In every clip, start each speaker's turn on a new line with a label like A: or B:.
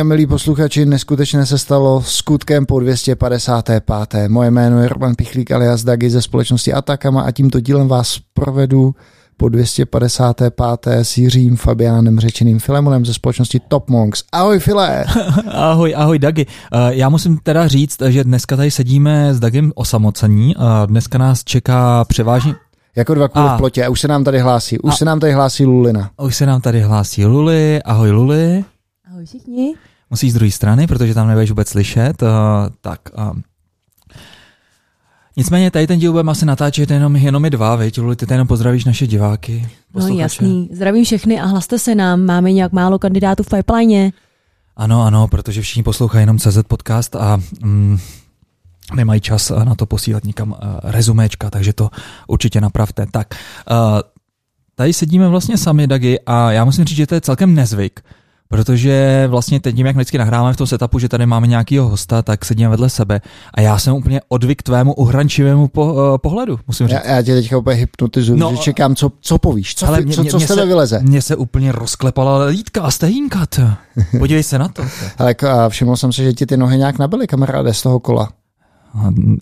A: A milí posluchači, neskutečně se stalo skutkem po 255. Moje jméno je Roman Pichlík alias Dagi ze společnosti Atakama a tímto dílem vás provedu po 255. s Jiřím Fabiánem řečeným Filemonem ze společnosti Top Monks. Ahoj File!
B: ahoj, ahoj Dagi. Eh, já musím teda říct, že dneska tady sedíme s Dagem osamocení. Dneska nás čeká převážně
A: jako dva kuly v plotě. A už se nám tady hlásí. Už a, se nám tady hlásí Lulina.
B: Už se nám tady hlásí Luli. Ahoj Luli.
C: Ahoj všichni.
B: Musíš z druhé strany, protože tam nebudeš vůbec slyšet. Uh, tak, uh, Nicméně tady ten díl budeme asi natáčet jenom, jenom my dva, veď? Luli, ty jenom pozdravíš naše diváky.
C: Posluchače. No jasný, zdravím všechny a hlaste se nám, máme nějak málo kandidátů v pipeline.
B: Ano, ano, protože všichni poslouchají jenom CZ podcast a mm, nemají čas na to posílat nikam uh, rezuméčka, takže to určitě napravte. Tak, uh, tady sedíme vlastně sami, Dagi, a já musím říct, že to je celkem nezvyk, Protože vlastně teď, jak vždycky nahráváme v tom setupu, že tady máme nějakého hosta, tak sedíme vedle sebe a já jsem úplně odvyk tvému uhrančivému po, uh, pohledu, musím říct.
A: Já, já tě teďka úplně hypnotizuju, no, že čekám, co, co povíš, co, ale mě, co, co mě z tebe vyleze.
B: Mně se úplně rozklepala lítka a stehínka, podívej se na to.
A: ale všiml jsem si, že ti ty nohy nějak nabily, kamaráde, z toho kola.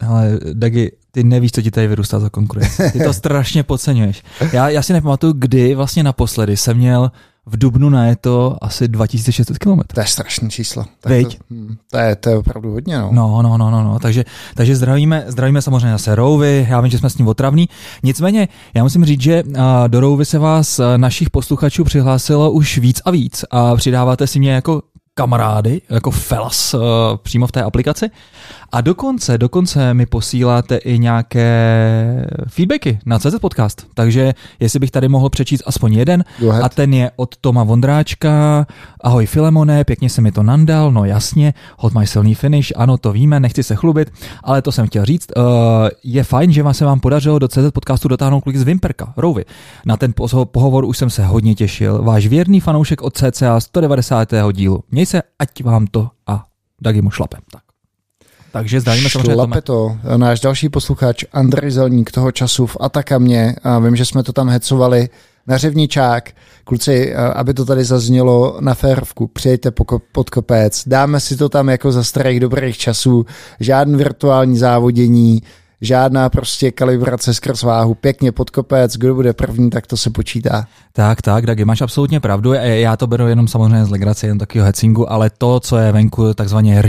B: Ale Dagi, ty nevíš, co ti tady vyrůstá za konkurenci. Ty to strašně podceňuješ. Já, já si nepamatuju, kdy vlastně naposledy jsem měl v Dubnu na je to asi 2600 km.
A: To je strašné číslo.
B: Tak Veď?
A: To, hm, to, je, to je opravdu hodně. No,
B: no, no, no, no. no. Takže, takže zdravíme, zdravíme samozřejmě zase Rouvy, já vím, že jsme s ním otravní. Nicméně, já musím říct, že do Rouvy se vás našich posluchačů přihlásilo už víc a víc a přidáváte si mě jako kamarády, jako felas uh, přímo v té aplikaci. A dokonce, dokonce mi posíláte i nějaké feedbacky na CZ Podcast. Takže jestli bych tady mohl přečíst aspoň jeden. A ten je od Toma Vondráčka. Ahoj Filemone, pěkně se mi to nandal, no jasně, hod my silný finish, ano, to víme, nechci se chlubit, ale to jsem chtěl říct. Uh, je fajn, že vám se vám podařilo do CZ Podcastu dotáhnout klik z Vimperka, Rouvy. Na ten pohovor už jsem se hodně těšil. Váš věrný fanoušek od CCA 190. dílu. Měj se, ať vám to a Dagi mu šlape. Tak. Takže zdravíme
A: samozřejmě Šlape to. Náš další posluchač Andrej Zelník toho času v Atakamě. A vím, že jsme to tam hecovali na řevničák. Kluci, aby to tady zaznělo na férovku, přijďte pod kopec, dáme si to tam jako za starých dobrých časů, žádný virtuální závodění, žádná prostě kalibrace skrz váhu, pěkně pod kopec, kdo bude první, tak to se počítá.
B: Tak, tak, tak, máš absolutně pravdu. Já to beru jenom samozřejmě z legrace, jen takového hecingu, ale to, co je venku takzvaně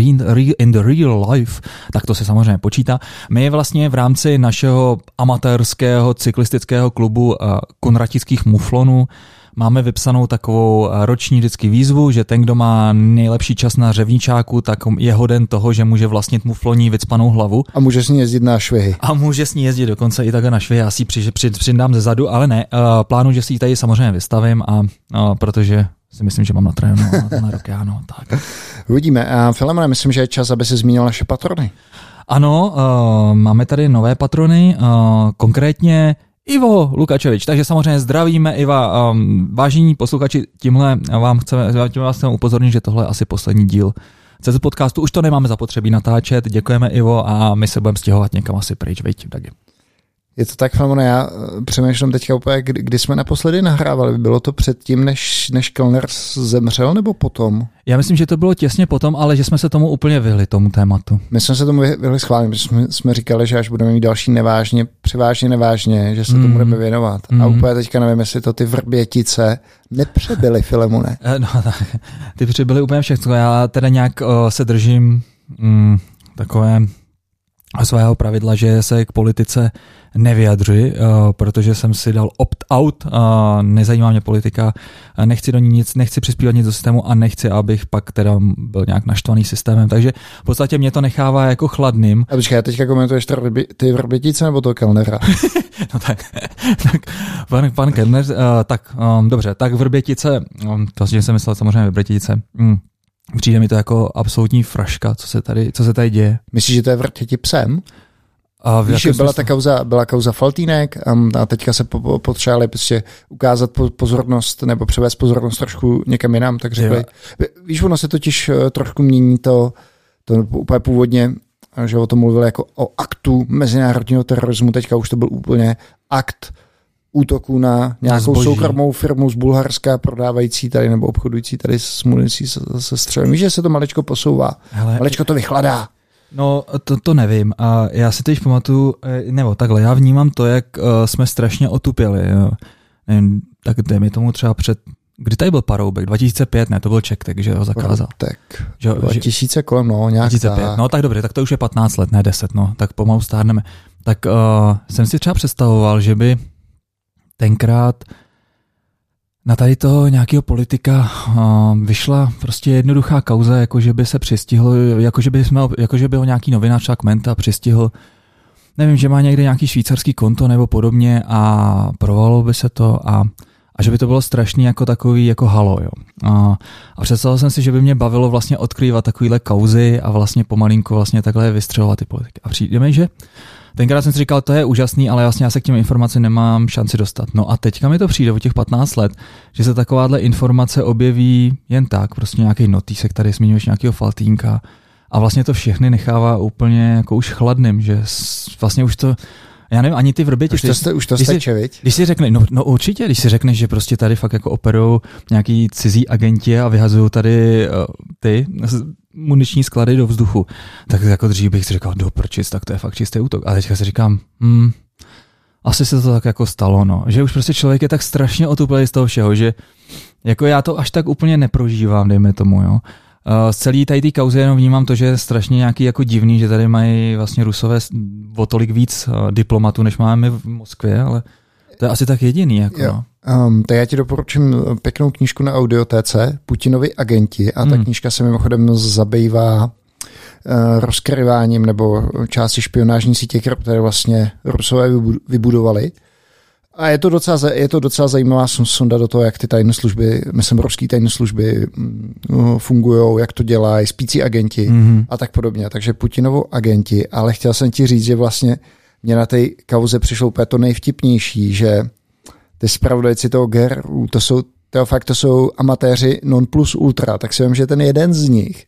B: in the real life, tak to se samozřejmě počítá. My vlastně v rámci našeho amatérského cyklistického klubu uh, konratických muflonů máme vypsanou takovou eh, roční vždycky výzvu, že ten, kdo má nejlepší čas na řevničáku, tak je hoden toho, že může vlastnit mufloní vycpanou hlavu.
A: A může s ní jezdit na švihy.
B: A může s ní jezdit dokonce i takhle na švihy. Já si při, při, přidám ze zadu, ale ne. Uh, plánu, že si ji tady samozřejmě vystavím, a, uh, protože si myslím, že mám na trénu na, na rok, ano, tak.
A: Uvidíme. A Filemone, myslím, že je čas, aby se zmínil naše patrony.
B: Ano, uh, máme tady nové patrony, uh, konkrétně Ivo Lukačevič. Takže samozřejmě zdravíme Iva. Um, vážení posluchači, tímhle vám chceme, tím vás chceme upozornit, že tohle je asi poslední díl CZ podcastu. Už to nemáme zapotřebí natáčet. Děkujeme Ivo a my se budeme stěhovat někam asi pryč. Veď, Dagi.
A: Je to tak, Flamone, já eh, přemýšlím teďka úplně, kdy, kdy jsme naposledy nahrávali. Bylo to předtím, než, než Kellner zemřel, nebo potom?
B: Já myslím, že to bylo těsně potom, ale že jsme se tomu úplně vyhli, tomu tématu.
A: My jsme se tomu vyhli schválně, protože jsme, jsme říkali, že až budeme mít další nevážně, převážně nevážně, že se mm. tomu budeme věnovat. Mm. A úplně teďka nevím, jestli to ty vrbětice nepřebyly, Filemune.
B: Eh, no, tak, ty přibyly úplně všechno. Já teda nějak o, se držím mm, takové svého pravidla, že se k politice nevyjadřuji, uh, protože jsem si dal opt-out, nezajímá mě politika, nechci do ní nic, nechci přispívat nic do systému a nechci, abych pak teda byl nějak naštvaný systémem, takže v podstatě mě to nechává jako chladným.
A: A počkej, teďka komentuješ ty vrbětice nebo to Kellnera?
B: no tak, tak pan, pan Kellner, uh, tak um, dobře, tak vrbětice, um, to jsem myslel samozřejmě vrbětice, mm. Přijde mi to jako absolutní fraška, co se tady, co se tady děje.
A: Myslíš, že to je vrtěti psem? A Víš, byla ta kauza, byla kauza Faltínek a teďka se potřebovali prostě ukázat pozornost nebo převést pozornost trošku někam jinam, tak řekli. Víš, ono se totiž eh, trošku mění to, to úplně původně, že o tom mluvil jako o aktu mezinárodního terorismu, teďka už to byl úplně akt útoků na nějakou
B: zboží.
A: soukromou firmu z Bulharska, prodávající tady nebo obchodující tady s municí se, se střelem. Víš, že se to maličko posouvá.
B: Hele,
A: Maličko to vychladá.
B: No, to, to nevím. A já si teď pamatuju, eh, nebo takhle, já vnímám to, jak uh, jsme strašně otupěli. Jo. Nevím, tak dejme tomu třeba před, kdy tady byl Paroubek? 2005, ne, to byl Čektek, že ho zakázal.
A: Tak,
B: Že, že,
A: 2000 kolem, no, nějak
B: 2005.
A: tak.
B: No tak dobře, tak to už je 15 let, ne 10, no, tak pomalu stárneme. Tak uh, jsem si třeba představoval, že by tenkrát na tady toho nějakého politika vyšla prostě jednoduchá kauza, jako že by se přistihl, jako že by, jsme, jako že by ho nějaký novinář třeba Kmenta přistihl, nevím, že má někde nějaký švýcarský konto nebo podobně a provalo by se to a, a že by to bylo strašný jako takový jako halo, jo. A, a představil jsem si, že by mě bavilo vlastně odkrývat takovýhle kauzy a vlastně pomalinku vlastně takhle vystřelovat ty politiky. A přijde mi, že tenkrát jsem si říkal, to je úžasný, ale vlastně já se k těm informacím nemám šanci dostat. No a teďka mi to přijde o těch 15 let, že se takováhle informace objeví jen tak, prostě nějaký notýsek, tady zmiňuješ nějakého faltínka a vlastně to všechny nechává úplně jako už chladným, že vlastně už to, já nevím, ani ty vrběti,
A: Už to, jste, už to
B: když si-
A: steče, viď?
B: když si řekne, no, no určitě, když si řekneš, že prostě tady fakt jako operují nějaký cizí agenti a vyhazují tady uh, ty muniční sklady do vzduchu, tak jako dřív bych si říkal, do prčic, tak to je fakt čistý útok. A teďka si říkám, hmm, asi se to tak jako stalo, no. Že už prostě člověk je tak strašně otuplý z toho všeho, že jako já to až tak úplně neprožívám, dejme tomu, jo. Uh, z celý tady té kauzy jenom vnímám to, že je strašně nějaký jako divný, že tady mají vlastně rusové o tolik víc uh, diplomatů, než máme v Moskvě, ale to je asi tak jediný. Jako,
A: Jo.
B: no.
A: Um, tak já ti doporučím pěknou knížku na audiotéce, Putinovi agenti, a ta
B: Hmm.
A: knížka se mimochodem zabývá uh, rozkryváním nebo části špionážní sítě, které vlastně Rusové vybu- vybudovali. A je to docela, je to docela zajímavá son- sonda do toho, jak ty tajné služby, myslím, ruské tajné služby fungují, jak to dělají, spící agenti
B: Mm-hmm.
A: a tak podobně. Takže Putinovo agenti, ale chtěl jsem ti říct, že vlastně mě na té kauze přišlo úplně to nejvtipnější, že ty spravodajci toho GRU, to jsou, to fakt to jsou amatéři non plus ultra, tak si vím, že ten jeden z nich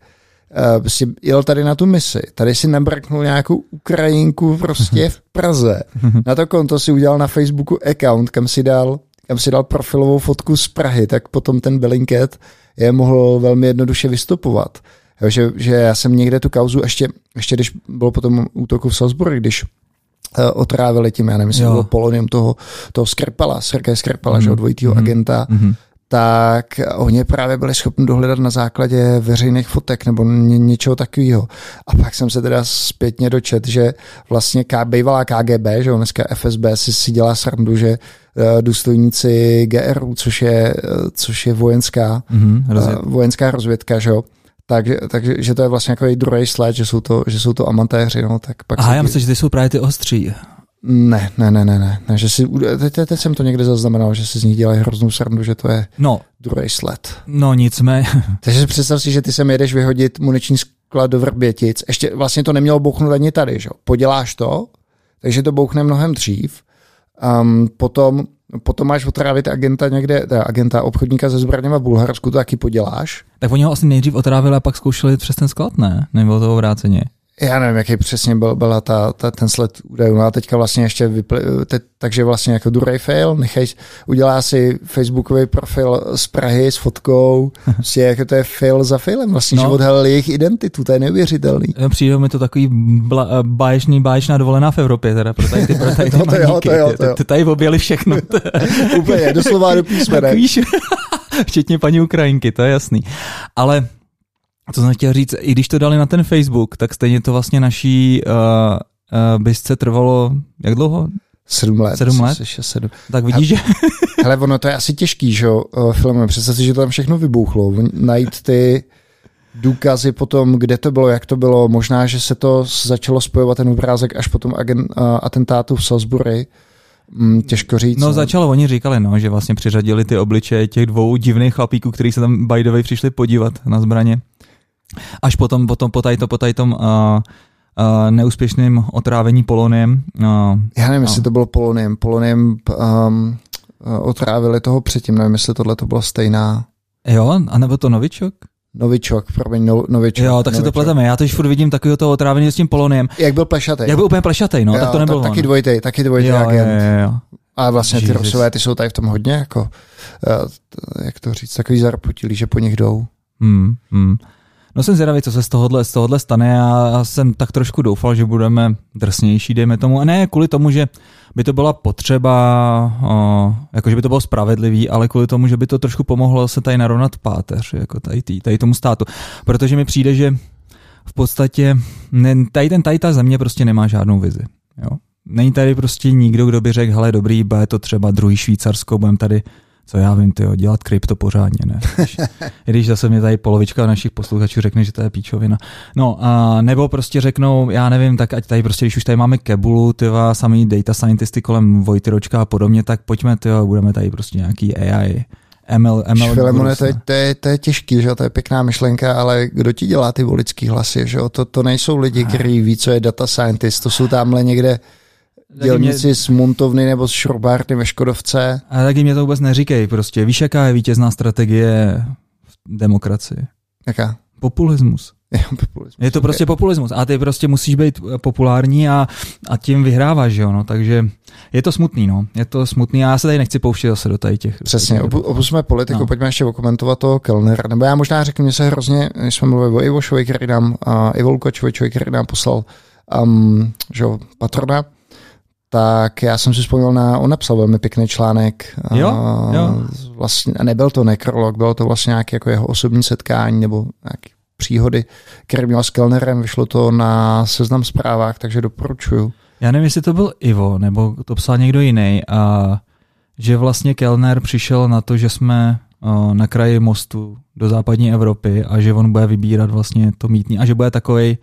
A: uh, si jel tady na tu misi, tady si nabrknul nějakou Ukrajinku prostě v Praze. Na to konto si udělal na Facebooku account, kam si dal, kam si dal profilovou fotku z Prahy, tak potom ten Bellingcat je mohl velmi jednoduše vystupovat. Jo, že, že já jsem někde tu kauzu, ještě, ještě když bylo potom útoku v Salzburgu, když uh, otrávili tím, já nevím, jestli bylo polonium toho, toho Skripala, Sergeje Skripala,
B: Mhm.
A: že od dvojitýho
B: Mhm.
A: agenta,
B: Mm-hmm.
A: Tak oni právě byli schopni dohledat na základě veřejných fotek nebo ně, něčeho takového. A pak jsem se teda zpětně dočet, že vlastně K, bývalá KGB, že jo, dneska FSB si, si dělá srandu, že uh, důstojníci GRU, což je, uh, což je vojenská,
B: Mm-hmm.
A: uh, vojenská rozvědka, že jo, takže, takže že to je vlastně jako druhý sled, že jsou to, že jsou to amatéři, no, tak pak
B: Aha, já myslím, že ty jsou právě ty ostří.
A: Ne, ne, ne, ne, ne, ne že si, teď, teď, jsem to někde zaznamenal, že si z nich dělají hroznou srandu, že to je
B: No,
A: druhý sled.
B: no nicméně,
A: Takže si představ si, že ty sem jedeš vyhodit muniční sklad do Vrbětic. Ještě vlastně to nemělo bouchnout ani tady, že? jo? Poděláš to, takže to bouchne mnohem dřív. Um, potom, potom máš otrávit agenta někde, teda agenta obchodníka se zbraněma v Bulharsku, to taky poděláš.
B: tak oni ho asi nejdřív otrávili a pak zkoušeli přes ten sklad, ne? Nebylo to obráceně.
A: Já nevím, jaký přesně byl, byla ta, ta, ten sled údajů. No a teďka vlastně ještě vypli, te, takže vlastně jako druhý fail, nechaj, udělá si facebookový profil z Prahy s fotkou, prostě jako to je fail za failem, vlastně, no. Že odhalili jejich identitu, to je neuvěřitelný.
B: No, Přijde mi to takový bla, eh, báječný, báječná dovolená v Evropě, teda pro tady ty, pro tady ty
A: No to jo, to jo, to jo.
B: Ty tady objeli všechno.
A: Úplně, doslova do písmenek.
B: Víš, včetně paní Ukrajinky, to je jasný. Ale co jsem chtěl říct, i když to dali na ten Facebook, tak stejně to vlastně naší uh, uh, bysce trvalo, jak dlouho?
A: Sedm let.
B: Sedm let?
A: Šest, sedm.
B: Tak vidíš, že
A: Hele, ono to je asi těžký, že jo, eh, filmem. Představ si, že to tam všechno vybuchlo. Najít ty důkazy potom, kde to bylo, jak to bylo. Možná, že se to začalo spojovat ten obrázek až potom agent, uh, atentátu v Salisbury. Mm, těžko říct.
B: No začalo, oni říkali, no, že vlastně přiřadili ty obličeje těch dvou divných chlapíků, kteří se tam by the way přišli podívat na zbraně. Až potom, potom po tady to, po tom uh, uh, neúspěšným otrávení poloniem. Uh,
A: Já nevím, jestli
B: no.
A: to bylo poloniem. Poloniem um, uh, otrávili toho předtím. Nevím, jestli tohle to bylo stejná.
B: jo, anebo to novičok?
A: Novičok, promiň, no, novičok.
B: Jo, tak si to
A: novičok.
B: pleteme. Já teď furt vidím takového toho otrávení s tím poloniem.
A: Jak byl plešatej.
B: Jak byl úplně plešatej, no,
A: jo,
B: tak to nebylo.
A: taky
B: on.
A: dvojitej, taky dvojitej
B: jo, jo,
A: agent.
B: jo, jo.
A: A vlastně ty
B: Jesus.
A: Rusové, ty jsou tady v tom hodně, jako, eh, jak to říct, takový zarputilí, že po nich jdou.
B: Hmm, hmm. No jsem zvědavý, co se z tohohle, z tohohle stane. Já jsem tak trošku doufal, že budeme drsnější, dejme tomu. A ne kvůli tomu, že by to byla potřeba, o, jako že by to bylo spravedlivý, ale kvůli tomu, že by to trošku pomohlo se tady narovnat páteř, jako tady, tý, tady tomu státu. Protože mi přijde, že v podstatě ne, tady, ten, tady ta země prostě nemá žádnou vizi. Jo? Není tady prostě nikdo, kdo by řekl, hele dobrý, bude to třeba druhý Švýcarsko, budeme tady co já vím, tyjo, dělat krypto pořádně, ne? Když, I když zase mě tady polovička našich posluchačů řekne, že to je píčovina. No, a nebo prostě řeknou, já nevím, tak ať tady prostě, když už tady máme Kebulu, tyva, samý data scientisty kolem Vojtyročka a podobně, tak pojďme, tyjo, budeme tady prostě nějaký AI, ML, ML.
A: Filemone, to, je, to, je, to je těžký, že to je pěkná myšlenka, ale kdo ti dělá ty volický hlasy, že to, to nejsou lidi, kteří ví, co je data scientist, to jsou tamhle někde dělníci z Muntovny nebo z Šrobárny ve Škodovce.
B: A taky mě to vůbec neříkej, prostě víš, jaká je vítězná strategie v demokracii?
A: Jaká?
B: Populismus.
A: Jo, populismus.
B: Je to prostě populismus a ty prostě musíš být populární a, a tím vyhráváš, jo, no, takže je to smutný, no, je to smutný a já se tady nechci pouštět zase do tady těch.
A: Přesně, opu, opusme politiku, no. pojďme ještě okomentovat toho Kellnera, nebo já možná řeknu, mě se hrozně, když jsme mluvili o Ivošovi, který nám, uh, Ivo člověk, který nám poslal um, že jo, patrona, tak já jsem si vzpomněl na, on napsal velmi pěkný článek.
B: Jo, jo.
A: Vlastně, a nebyl to nekrolog, bylo to vlastně nějaké jako jeho osobní setkání nebo nějaké příhody, které měl s Kellnerem, vyšlo to na seznam zprávách, takže doporučuju.
B: Já nevím, jestli to byl Ivo, nebo to psal někdo jiný, a že vlastně Kellner přišel na to, že jsme o, na kraji mostu do západní Evropy a že on bude vybírat vlastně to mítní a že bude takovej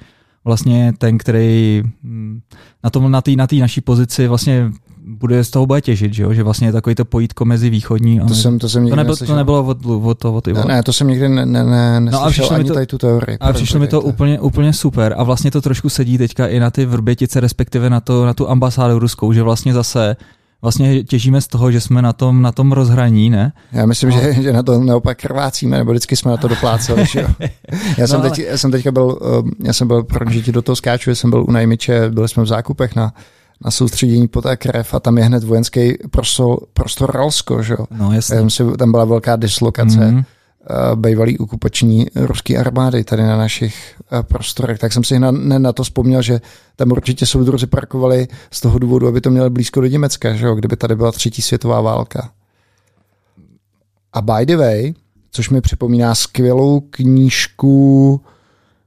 B: vlastně ten, který hm, na tom na té na tý naší pozici vlastně bude z toho bude těžit, že, jo? že vlastně je takový to pojítko mezi východní a
A: To jsem, to jsem
B: to, nebylo,
A: neslyšel.
B: to nebylo od, od, toho, od Ivo.
A: Ne, ne, to jsem nikdy ne, ne, ne,
B: No a přišlo mi
A: ani
B: to-
A: tady tu teorii.
B: A přišlo mi to úplně, úplně super a vlastně to trošku sedí teďka i na ty vrbětice, respektive na, to, na tu ambasádu ruskou, že vlastně zase vlastně těžíme z toho, že jsme na tom, na tom rozhraní, ne?
A: Já myslím, že, že na to naopak krvácíme, nebo vždycky jsme na to dopláceli. Že jo? Já, jsem
B: No, ale-
A: teď, já jsem teďka byl, um, já jsem byl, pro že ti do toho skáču, jsem byl u Najmiče, byli jsme v zákupech na, na soustředění poté krev a tam je hned vojenský prostor, prostor Ralsko, že jo.
B: No jasně.
A: Tam, si, tam byla velká dislokace
B: Mhm.
A: Mm. bývalý okupační ruské armády tady na našich eh, prostorech, tak jsem si na, na to vzpomněl, že tam určitě soudruzi parkovali z toho důvodu, aby to měli blízko do Německa, že jo, kdyby tady byla třetí světová válka. A by the way, což mi připomíná skvělou knížku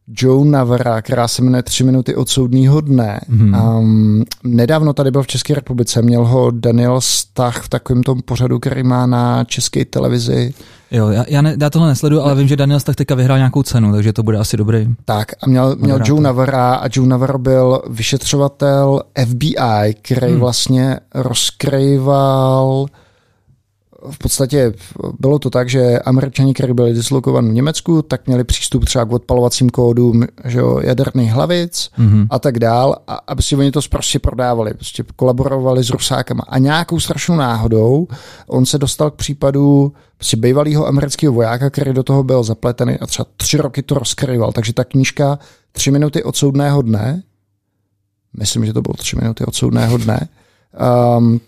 A: Joe Navara, která se jmenuje Tři minuty od soudního dne.
B: Mhm.
A: Um, nedávno tady byl v České republice, měl ho Daniel Stach v takovém tom pořadu, který má na české televizi.
B: Jo, já, já, ne, já tohle nesleduju, ale vím, že Daniel Stach teďka vyhrál nějakou cenu, takže to bude asi dobrý.
A: Tak a měl, měl
B: Moderátor.
A: Joe Navara a Joe Navarro byl vyšetřovatel FBI, který
B: Hmm.
A: vlastně rozkrýval v podstatě bylo to tak, že američani, kteří byli dislokovaní v Německu, tak měli přístup třeba k odpalovacím kódům že jo, jaderných hlavic
B: Mhm.
A: a tak dál, a aby si oni to prostě prodávali, prostě kolaborovali s Rusákama. A nějakou strašnou náhodou on se dostal k případu prostě bývalého amerického vojáka, který do toho byl zapletený a třeba tři roky to rozkryval. Takže ta knížka Tři minuty od soudného dne, myslím, že to bylo tři minuty od soudného dne, um,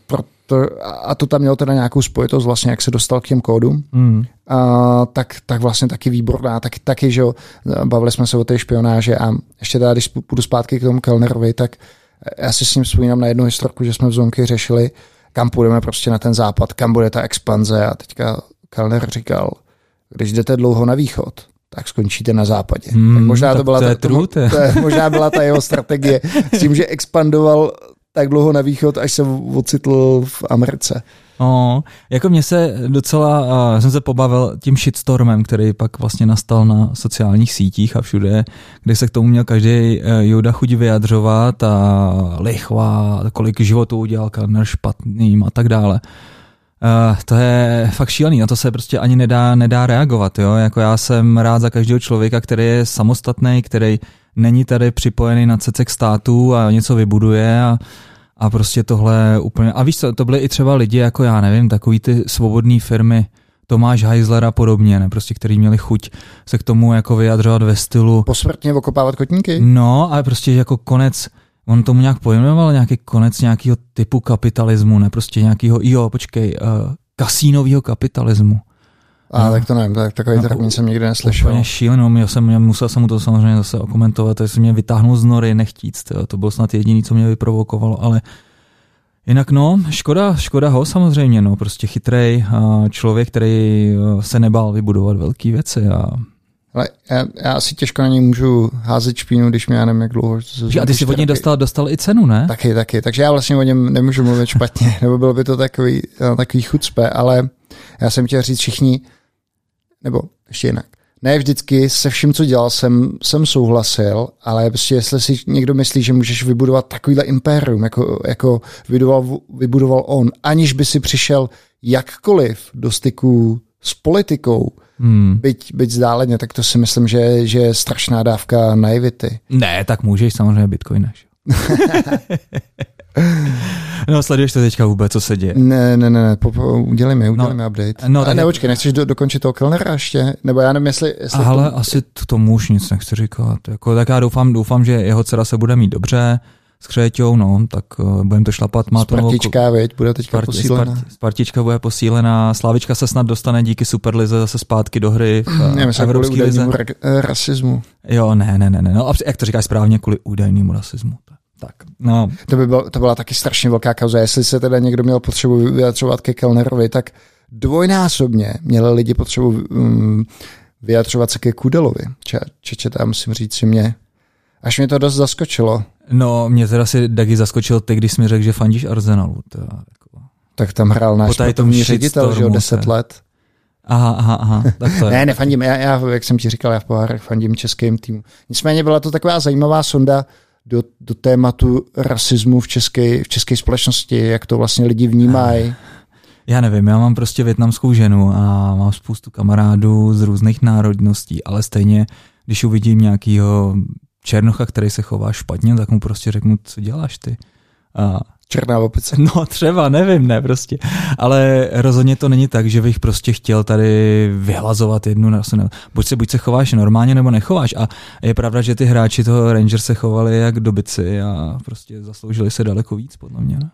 A: proto, a to tam mělo teda nějakou spojitost vlastně, jak se dostal k těm kódům,
B: Mm.
A: a, tak, tak vlastně taky výborná, tak, taky, že jo, bavili jsme se o té špionáže a ještě teda, když půjdu zpátky k tomu Kellnerovi, tak já si s ním vzpomínám na jednu historku, že jsme v Zonky řešili, kam půjdeme prostě na ten západ, kam bude ta expanze a teďka Kellner říkal, když jdete dlouho na východ, tak skončíte na západě.
B: Hmm,
A: tak možná to,
B: tak
A: byla
B: to
A: ta,
B: to
A: to je, možná byla ta jeho strategie s tím, že expandoval tak dlouho na východ, až se ocitl v Americe.
B: O, jako mě se docela, uh, jsem se pobavil tím shitstormem, který pak vlastně nastal na sociálních sítích a všude, kde se k tomu měl každý uh, Jouda chuť vyjadřovat a lichva, kolik životů udělal Kellner špatným a tak dále. Uh, to je fakt šílený, na to se prostě ani nedá, nedá reagovat. Jo? Jako já jsem rád za každého člověka, který je samostatný, který není tady připojený na cecek státu a něco vybuduje a, a prostě tohle úplně... A víš co, to byly i třeba lidi jako já nevím, takový ty svobodné firmy, Tomáš Heisler a podobně, ne? Prostě, který měli chuť se k tomu jako vyjadřovat ve stylu
A: Posmrtně okopávat kotníky?
B: No, ale prostě jako konec, on tomu nějak pojmenoval nějaký konec nějakého typu kapitalismu, ne prostě nějakého, jo, počkej, uh, kasínového kapitalismu.
A: A no. tak to nevím, tak, takový no, termín jsem nikdy neslyšel.
B: Úplně šílenou, já jsem, já musel jsem mu to samozřejmě zase okomentovat, to mě vytáhnul z nory nechtíc, to, to bylo snad jediný, co mě vyprovokovalo, ale Jinak no, škoda, škoda ho samozřejmě, no, prostě chytrej člověk, který se nebál vybudovat velké věci a
A: ale já, já asi těžko na něj můžu házet špínu, když mě já nevím, jak dlouho.
B: a ty jsi od něj dostal, dostal i cenu, ne?
A: Taky, taky. Takže já vlastně o něm nemůžu mluvit špatně, nebo bylo by to takový, takový chucpe, ale já jsem chtěl říct všichni, nebo ještě jinak. Ne vždycky se vším, co dělal, jsem, jsem souhlasil, ale prostě jestli si někdo myslí, že můžeš vybudovat takovýhle impérium, jako, jako vybudoval, vybudoval on, aniž by si přišel jakkoliv do styku s politikou, hmm. byť, byť zdáleně, tak to si myslím, že, že je strašná dávka naivity.
B: Ne, tak můžeš samozřejmě bitcoineš. No, sleduješ to teďka vůbec, co se děje?
A: Ne, ne, ne, po, po, udělej mi, udělej no, mi update. No, tak... Neočkej, nechceš do, dokončit toho Kellnera ještě? Nebo já nevím, jestli... jestli
B: Ale to... asi to, tomu už nic nechci říkat. Jako, tak já doufám, doufám, že jeho dcera se bude mít dobře s Křeťou, no, tak uh, budeme to šlapat.
A: Má Spartička, to veď, bude teďka Sparti, posílená.
B: Sparti, Spartička bude posílená, Slavička se snad dostane díky Superlize zase zpátky do hry v uh,
A: myslím, Evropské lize. Ra- eh, rasismu.
B: Jo, ne, ne, ne, ne, no, a jak to říkáš správně, kvůli údajnému rasismu. Tak, no.
A: To, by byl, to byla taky strašně velká kauza. Jestli se teda někdo měl potřebu vyjadřovat ke Kellnerovi, tak dvojnásobně měli lidi potřebu um, vyjadřovat se ke Kudelovi. Če, če, tam musím říct si mě, až mě to dost zaskočilo.
B: No, mě teda si Dagi zaskočil ty, když jsi mi řekl, že fandíš Arsenalu. Teda, jako.
A: Tak tam hrál náš sportovní ředitel, že o 10 let.
B: Aha, aha, aha, tak to je.
A: ne, nefandím, já, já, jak jsem ti říkal, já v pohárech fandím českým týmu. Nicméně byla to taková zajímavá sonda, do, do tématu rasismu v české, v české společnosti, jak to vlastně lidi vnímají.
B: Já nevím, já mám prostě větnamskou ženu a mám spoustu kamarádů z různých národností, ale stejně, když uvidím nějakýho černocha, který se chová špatně, tak mu prostě řeknu, co děláš ty. A
A: Černá opice.
B: No třeba, nevím, ne prostě. Ale rozhodně to není tak, že bych prostě chtěl tady vyhlazovat jednu rasu. Buď se, buď se chováš normálně, nebo nechováš. A je pravda, že ty hráči toho Rangers se chovali jak dobyci a prostě zasloužili se daleko víc, podle mě. Ne?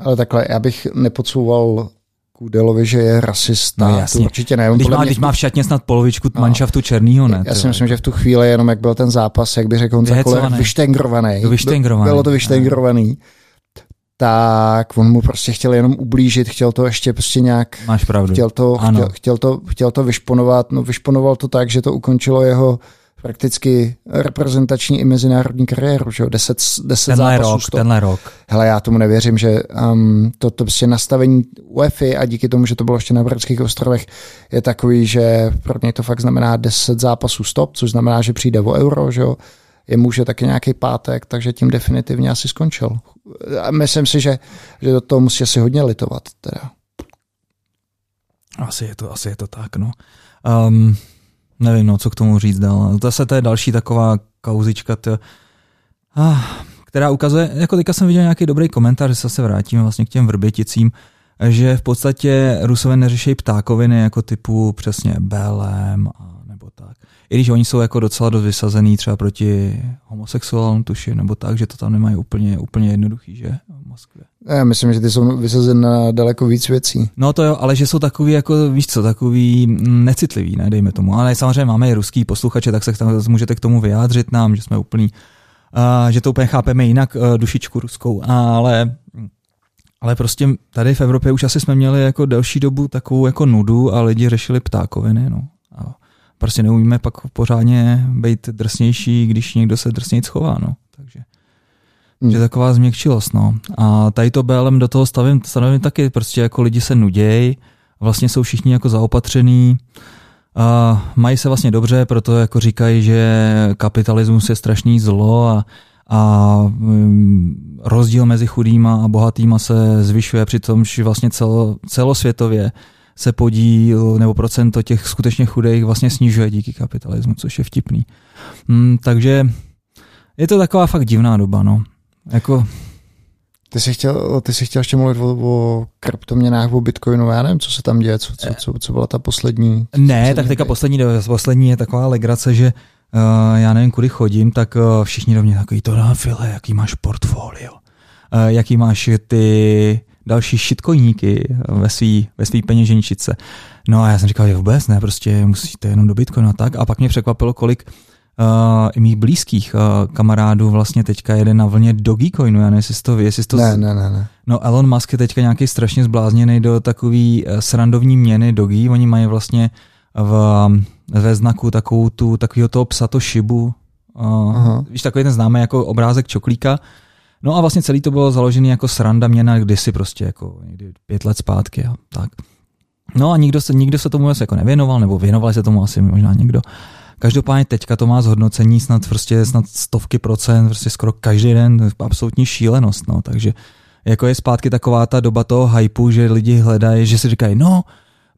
A: Ale takhle, já bych nepodsouval Kudelovi, že je rasista.
B: No jasně.
A: To určitě ne.
B: Když má, mě... má v šatně snad polovičku no. manšaftu černýho, ne?
A: Já si myslím, že v tu chvíli jenom jak byl ten zápas, jak by řekl on vyštengrovaný.
B: vyštengrovaný.
A: Bylo to vyštengrovaný tak on mu prostě chtěl jenom ublížit, chtěl to ještě prostě nějak...
B: Máš pravdu.
A: Chtěl to, chtěl, chtěl, to, chtěl to vyšponovat, no vyšponoval to tak, že to ukončilo jeho prakticky reprezentační i mezinárodní kariéru, že jo, deset, deset
B: tenhle
A: zápasů.
B: Rok, stop. tenhle rok.
A: Hele, já tomu nevěřím, že um, to, to prostě nastavení UEFA a díky tomu, že to bylo ještě na Britských ostrovech, je takový, že pro mě to fakt znamená deset zápasů stop, což znamená, že přijde o euro, že jo, je může taky nějaký pátek, takže tím definitivně asi skončil. A myslím si, že, že do toho musí asi hodně litovat. Teda.
B: Asi je to, asi je to tak, no. Um, nevím, no, co k tomu říct dál. se to je další taková kauzička, to, ah, která ukazuje, jako teďka jsem viděl nějaký dobrý komentář, že se vrátíme vlastně k těm vrběticím, že v podstatě Rusové neřeší ptákoviny jako typu přesně BLM a i když oni jsou jako docela dost vysazený třeba proti homosexuálům tuši, nebo tak, že to tam nemají úplně, úplně jednoduchý, že v Moskvě.
A: Já myslím, že ty jsou vysazen na daleko víc věcí.
B: No to jo, ale že jsou takový, jako víš co, takový necitlivý, ne, dejme tomu. Ale samozřejmě máme i ruský posluchače, tak se tam, můžete k tomu vyjádřit nám, že jsme úplný, uh, že to úplně chápeme jinak, uh, dušičku ruskou, ale ale prostě tady v Evropě už asi jsme měli jako delší dobu takovou jako nudu a lidi řešili ptákoviny, no. Prostě neumíme pak pořádně být drsnější, když někdo se drsněji chová, no. Takže hmm. že taková změkčilost, no. A tady to BLM do toho stavím, stavím taky, prostě jako lidi se nudějí, vlastně jsou všichni jako zaopatřený, a mají se vlastně dobře, proto jako říkají, že kapitalismus je strašný zlo a, a um, rozdíl mezi chudýma a bohatýma se zvyšuje, přitom, že vlastně celo, celosvětově se podíl nebo procento těch skutečně chudých vlastně snižuje díky kapitalismu, což je vtipný. Hmm, takže je to taková fakt divná doba, no. Jako...
A: Ty jsi chtěl, ty jsi chtěl ještě mluvit o, o kryptoměnách, o bitcoinu, já nevím, co se tam děje, co, co, co, co byla ta poslední.
B: Ne, tak teďka poslední, poslední je taková legrace, že uh, já nevím, kudy chodím, tak uh, všichni do mě takový to, no, File, jaký máš portfolio, uh, jaký máš ty další šitkoníky ve svý, ve svý peněženčice. No a já jsem říkal, že vůbec ne, prostě musíte jenom do Bitcoinu a tak. A pak mě překvapilo, kolik uh, mých blízkých uh, kamarádů vlastně teďka jede na vlně Dogecoinu, já nevím, jestli to ví, jestli to...
A: Ne, ne, ne, ne.
B: No Elon Musk je teďka nějaký strašně zblázněný do takový uh, srandovní měny Dogi, oni mají vlastně v, ve znaku takovou tu, takovýho toho psa, to šibu, uh, víš, takový ten známý jako obrázek čoklíka, No a vlastně celý to bylo založený jako sranda měna kdysi prostě jako někdy pět let zpátky a tak. No a nikdo se, nikdo se tomu asi jako nevěnoval, nebo věnovali se tomu asi možná někdo. Každopádně teďka to má zhodnocení snad prostě snad stovky procent, prostě skoro každý den, absolutní šílenost, no, takže jako je zpátky taková ta doba toho hypu, že lidi hledají, že si říkají, no,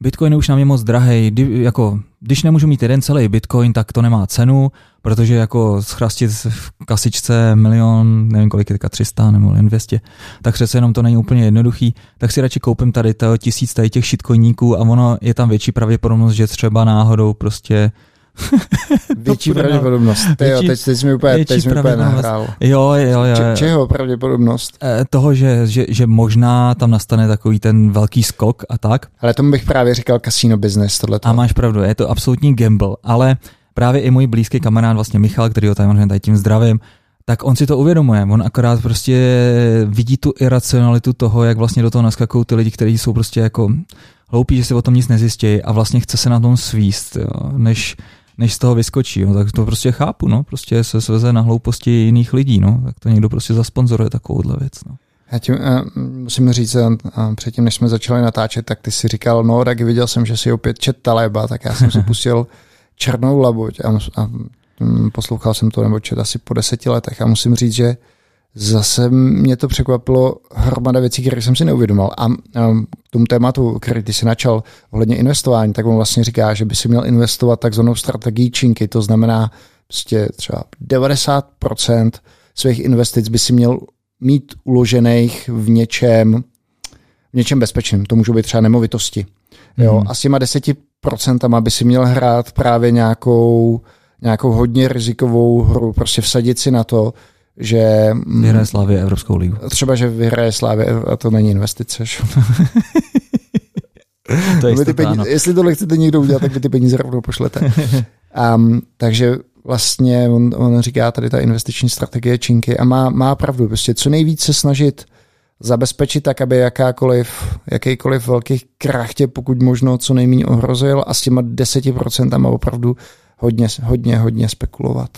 B: Bitcoin je už na mě moc drahý, jako, když nemůžu mít jeden celý Bitcoin, tak to nemá cenu, protože jako schrastit v kasičce milion, nevím kolik je teďka 300 nebo jen 200, tak přece jenom to není úplně jednoduchý, tak si radši koupím tady to tisíc tady těch shitcoiníků a ono je tam větší pravděpodobnost, že třeba náhodou prostě
A: Větší pravděpodobnost. Ty jo, teď, teď jsi mi úplně, teď jsi mi úplně nahrál.
B: Jo, jo, jo. Če,
A: čeho pravděpodobnost?
B: E, toho, že, že, že možná tam nastane takový ten velký skok a tak.
A: Ale tomu bych právě říkal casino business, tohleto.
B: A máš pravdu, je to absolutní gamble, ale právě i můj blízký kamarád, vlastně Michal, který ho tady, tady tím zdravím, tak on si to uvědomuje. On akorát prostě vidí tu iracionalitu toho, jak vlastně do toho naskakují ty lidi, kteří jsou prostě jako hloupí, že si o tom nic nezjistí a vlastně chce se na tom svíst, jo, než, než z toho vyskočí. Jo. Tak to prostě chápu, no. Prostě se sveze na hlouposti jiných lidí, no. Tak to někdo prostě zasponzoruje takovouhle věc, no.
A: Já tím, uh, musím říct, uh, předtím, než jsme začali natáčet, tak ty si říkal, no, tak viděl jsem, že si opět čet Taleba, tak já jsem si pustil Černou labuť a, a um, poslouchal jsem to nebo čet asi po deseti letech a musím říct, že zase mě to překvapilo hromada věcí, které jsem si neuvědomal. A k tomu tématu, který ty si načal ohledně investování, tak on vlastně říká, že by si měl investovat takzvanou strategii činky, to znamená prostě třeba 90% svých investic by si měl mít uložených v něčem, v něčem bezpečném. To můžou být třeba nemovitosti. Jo? Mm. A s těma 10% by si měl hrát právě nějakou, nějakou hodně rizikovou hru, prostě vsadit si na to, že...
B: Mm, vyhraje Slávě Evropskou ligu.
A: Třeba, že vyhraje Slávě a to není investice.
B: to je
A: jistota, ty peníze, Jestli tohle chcete někdo udělat, tak vy ty peníze rovnou pošlete. Um, takže vlastně on, on říká tady ta investiční strategie činky a má, má pravdu. Prostě co nejvíc se snažit zabezpečit tak, aby jakákoliv, jakýkoliv velký krach tě pokud možno co nejméně ohrozil a s těma deseti procentama opravdu hodně, hodně, hodně spekulovat.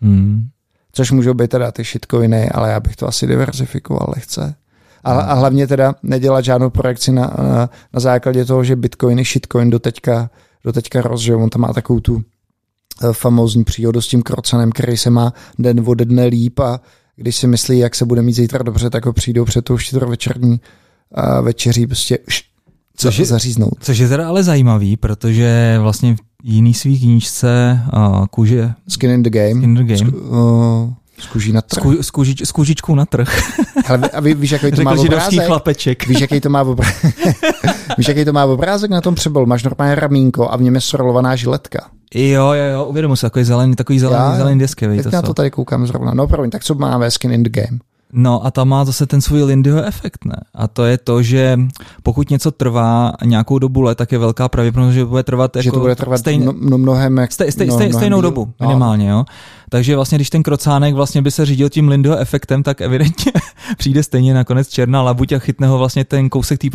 A: Hmm což můžou být teda ty shitcoiny, ale já bych to asi diverzifikoval lehce. A, a hlavně teda nedělat žádnou projekci na, na, na základě toho, že bitcoiny, shitcoin do teďka, do teďka roz, že on tam má takovou tu eh, famózní příhodu s tím krocanem, který se má den ode dne líp a když si myslí, jak se bude mít zítra dobře, tak ho přijdou před tou večerní a večeří prostě což je, zaříznout.
B: Což je teda ale zajímavý, protože vlastně v jiný svých knížce uh, kůže...
A: Skin in the game.
B: Skin in the game. Sk,
A: uh, s kůží na trh.
B: S, kůži, s kůžičkou na trh.
A: Ale a ví, víš, jaký to má obrázek?
B: chlapeček.
A: Víš, jaký to má obrázek? víš, jaký to má obrázek na tom přebol? Máš normálně ramínko a v něm je sorolovaná žiletka.
B: Jo, jo, jo, uvědomuji se, takový zelený, takový zelený, zelený desky.
A: Teď na to tady koukám zrovna. No, promiň, tak co máme skin in the game?
B: No a tam má zase ten svůj Lindyho efekt, ne? A to je to, že pokud něco trvá nějakou dobu let, tak je velká pravděpodobnost, že bude trvat
A: že
B: jako
A: to bude trvat stejn, no, mnohem, jak,
B: stej, stej, stej, stejnou díl. dobu, no. minimálně, jo. Takže vlastně, když ten krocánek vlastně by se řídil tím Lindyho efektem, tak evidentně přijde stejně nakonec černá labuť a chytne ho vlastně ten kousek té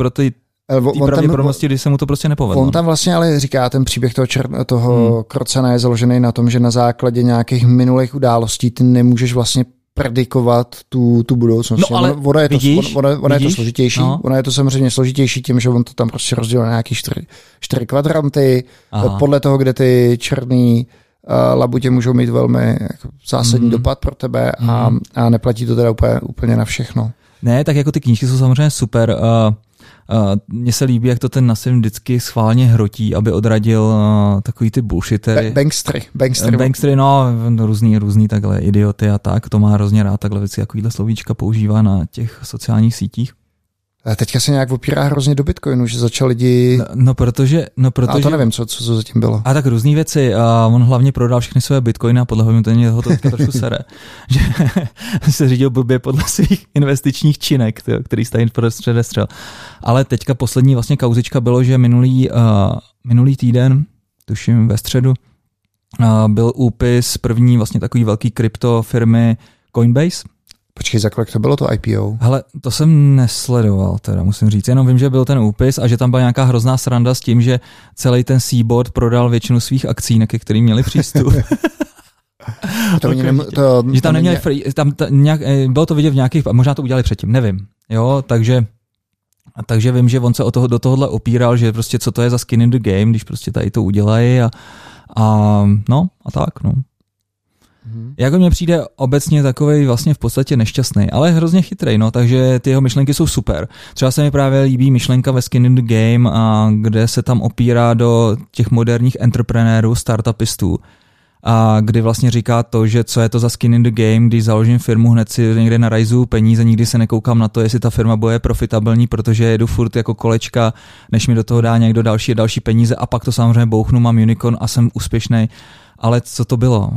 B: té pravděpodobnosti, kdy se mu to prostě nepovedlo.
A: On tam vlastně ale říká, ten příběh toho, čer, toho hmm. krocana je založený na tom, že na základě nějakých minulých událostí ty nemůžeš vlastně predikovat tu, tu budoucnost.
B: No, ale
A: ona, je,
B: vidíš,
A: to, ona, ona
B: vidíš?
A: je to složitější. No. Ona je to samozřejmě složitější tím, že on to tam prostě rozdělil na nějaký čtyři, čtyři kvadranty. Aha. Podle toho, kde ty černý uh, labutě můžou mít velmi jako, zásadní mm. dopad pro tebe mm. a, mhm. a neplatí to teda úplně, úplně na všechno.
B: Ne, tak jako ty knížky jsou samozřejmě super. Uh, mně se líbí, jak to ten Nassim vždycky schválně hrotí, aby odradil uh, takový ty bullshitery.
A: Bankstry. Bankstry.
B: Bankstry, no, různý, různý takhle idioty a tak. To má hrozně rád takhle věci, takovýhle slovíčka používá na těch sociálních sítích.
A: A teďka se nějak opírá hrozně do Bitcoinu, že začal lidi...
B: No, no protože... No, protože...
A: A to nevím, co, co, co zatím bylo.
B: A tak různé věci. A on hlavně prodal všechny své bitcoiny a podle mě to něho to trošku sere. že se řídil blbě podle svých investičních činek, tyjo, který stají předestřel. Ale teďka poslední vlastně kauzička bylo, že minulý, uh, minulý týden, tuším ve středu, uh, byl úpis první vlastně takový velký krypto firmy Coinbase,
A: Počkej, za kolik to bylo to IPO?
B: Hele, to jsem nesledoval, teda musím říct. Jenom vím, že byl ten úpis a že tam byla nějaká hrozná sranda s tím, že celý ten Seaboard prodal většinu svých akcí, na ke kterým měli přístup.
A: to okay. nem, to,
B: že tam neměli, free, tam ta, nějak, eh, bylo to vidět v nějakých, možná to udělali předtím, nevím. Jo, takže takže vím, že on se o toho, do tohohle opíral, že prostě co to je za skin in the game, když prostě tady to udělají a, a no a tak, no. Mm-hmm. Jako mně přijde obecně takový vlastně v podstatě nešťastný, ale hrozně chytrý, no, takže ty jeho myšlenky jsou super. Třeba se mi právě líbí myšlenka ve Skin in the Game, a kde se tam opírá do těch moderních entreprenérů, startupistů, a kdy vlastně říká to, že co je to za skin in the game, když založím firmu, hned si někde narajzu peníze, nikdy se nekoukám na to, jestli ta firma bude profitabilní, protože jedu furt jako kolečka, než mi do toho dá někdo další další peníze a pak to samozřejmě bouchnu, mám unicorn a jsem úspěšný ale co to bylo?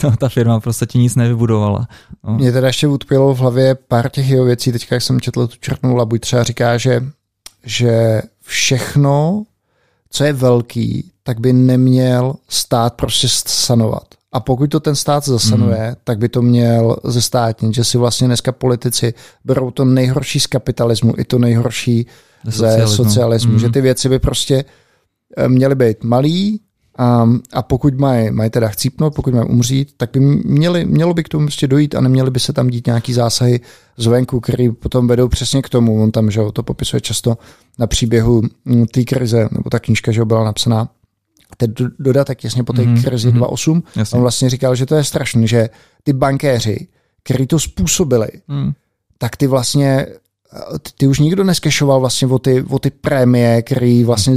B: to, ta firma prostě nic nevybudovala.
A: No. Mě teda ještě utpělo v hlavě pár těch jeho věcí, teďka jak jsem četl tu čertnou buď třeba říká, že, že všechno, co je velký, tak by neměl stát prostě sanovat. A pokud to ten stát zasanuje, mm. tak by to měl zestátnit, že si vlastně dneska politici berou to nejhorší z kapitalismu i to nejhorší ze socialismu, socialismu mm. že ty věci by prostě eh, měly být malý, a, a pokud mají, mají teda chcípnout, pokud mají umřít, tak by měli, mělo by k tomu prostě dojít a neměly by se tam dít nějaký zásahy zvenku, který potom vedou přesně k tomu. On tam, že to popisuje často na příběhu mm, té krize, nebo ta knížka, že byla napsaná. Ten dodatek jasně po té mm-hmm, krizi mm-hmm, 2.8, jasně. on vlastně říkal, že to je strašné, že ty bankéři, kteří to způsobili, mm. tak ty vlastně ty už nikdo neskešoval vlastně o ty, o ty prémie, které vlastně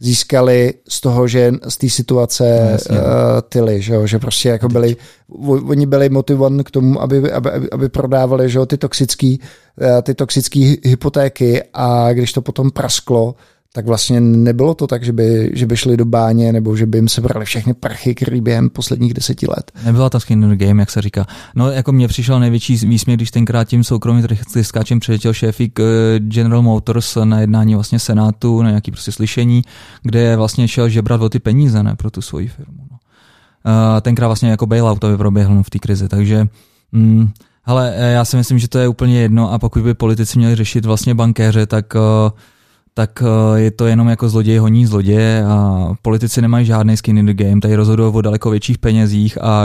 A: získali z toho, že z té situace no, uh, tyly, že, jo? že prostě jako byli, oni byli motivovaní k tomu, aby, aby, aby prodávali že jo, ty toxické uh, ty toxické hypotéky a když to potom prasklo, tak vlastně nebylo to tak, že by, že by šli do báně nebo že by jim sebrali všechny prachy, který během posledních deseti let.
B: Nebyla ta skin game, jak se říká. No jako mě přišel největší výsměch, když tenkrát tím soukromým skáčem přiletěl šéfík eh, General Motors na jednání vlastně Senátu, na nějaký prostě slyšení, kde vlastně šel žebrat o ty peníze, ne, pro tu svoji firmu. No. Uh, tenkrát vlastně jako bailout to proběhl v té krizi, takže mm, ale já si myslím, že to je úplně jedno a pokud by politici měli řešit vlastně bankéře, tak uh, tak eh, je to jenom jako zloděj honí zloděje a politici nemají žádný skin in the game, tady rozhodují o daleko větších penězích a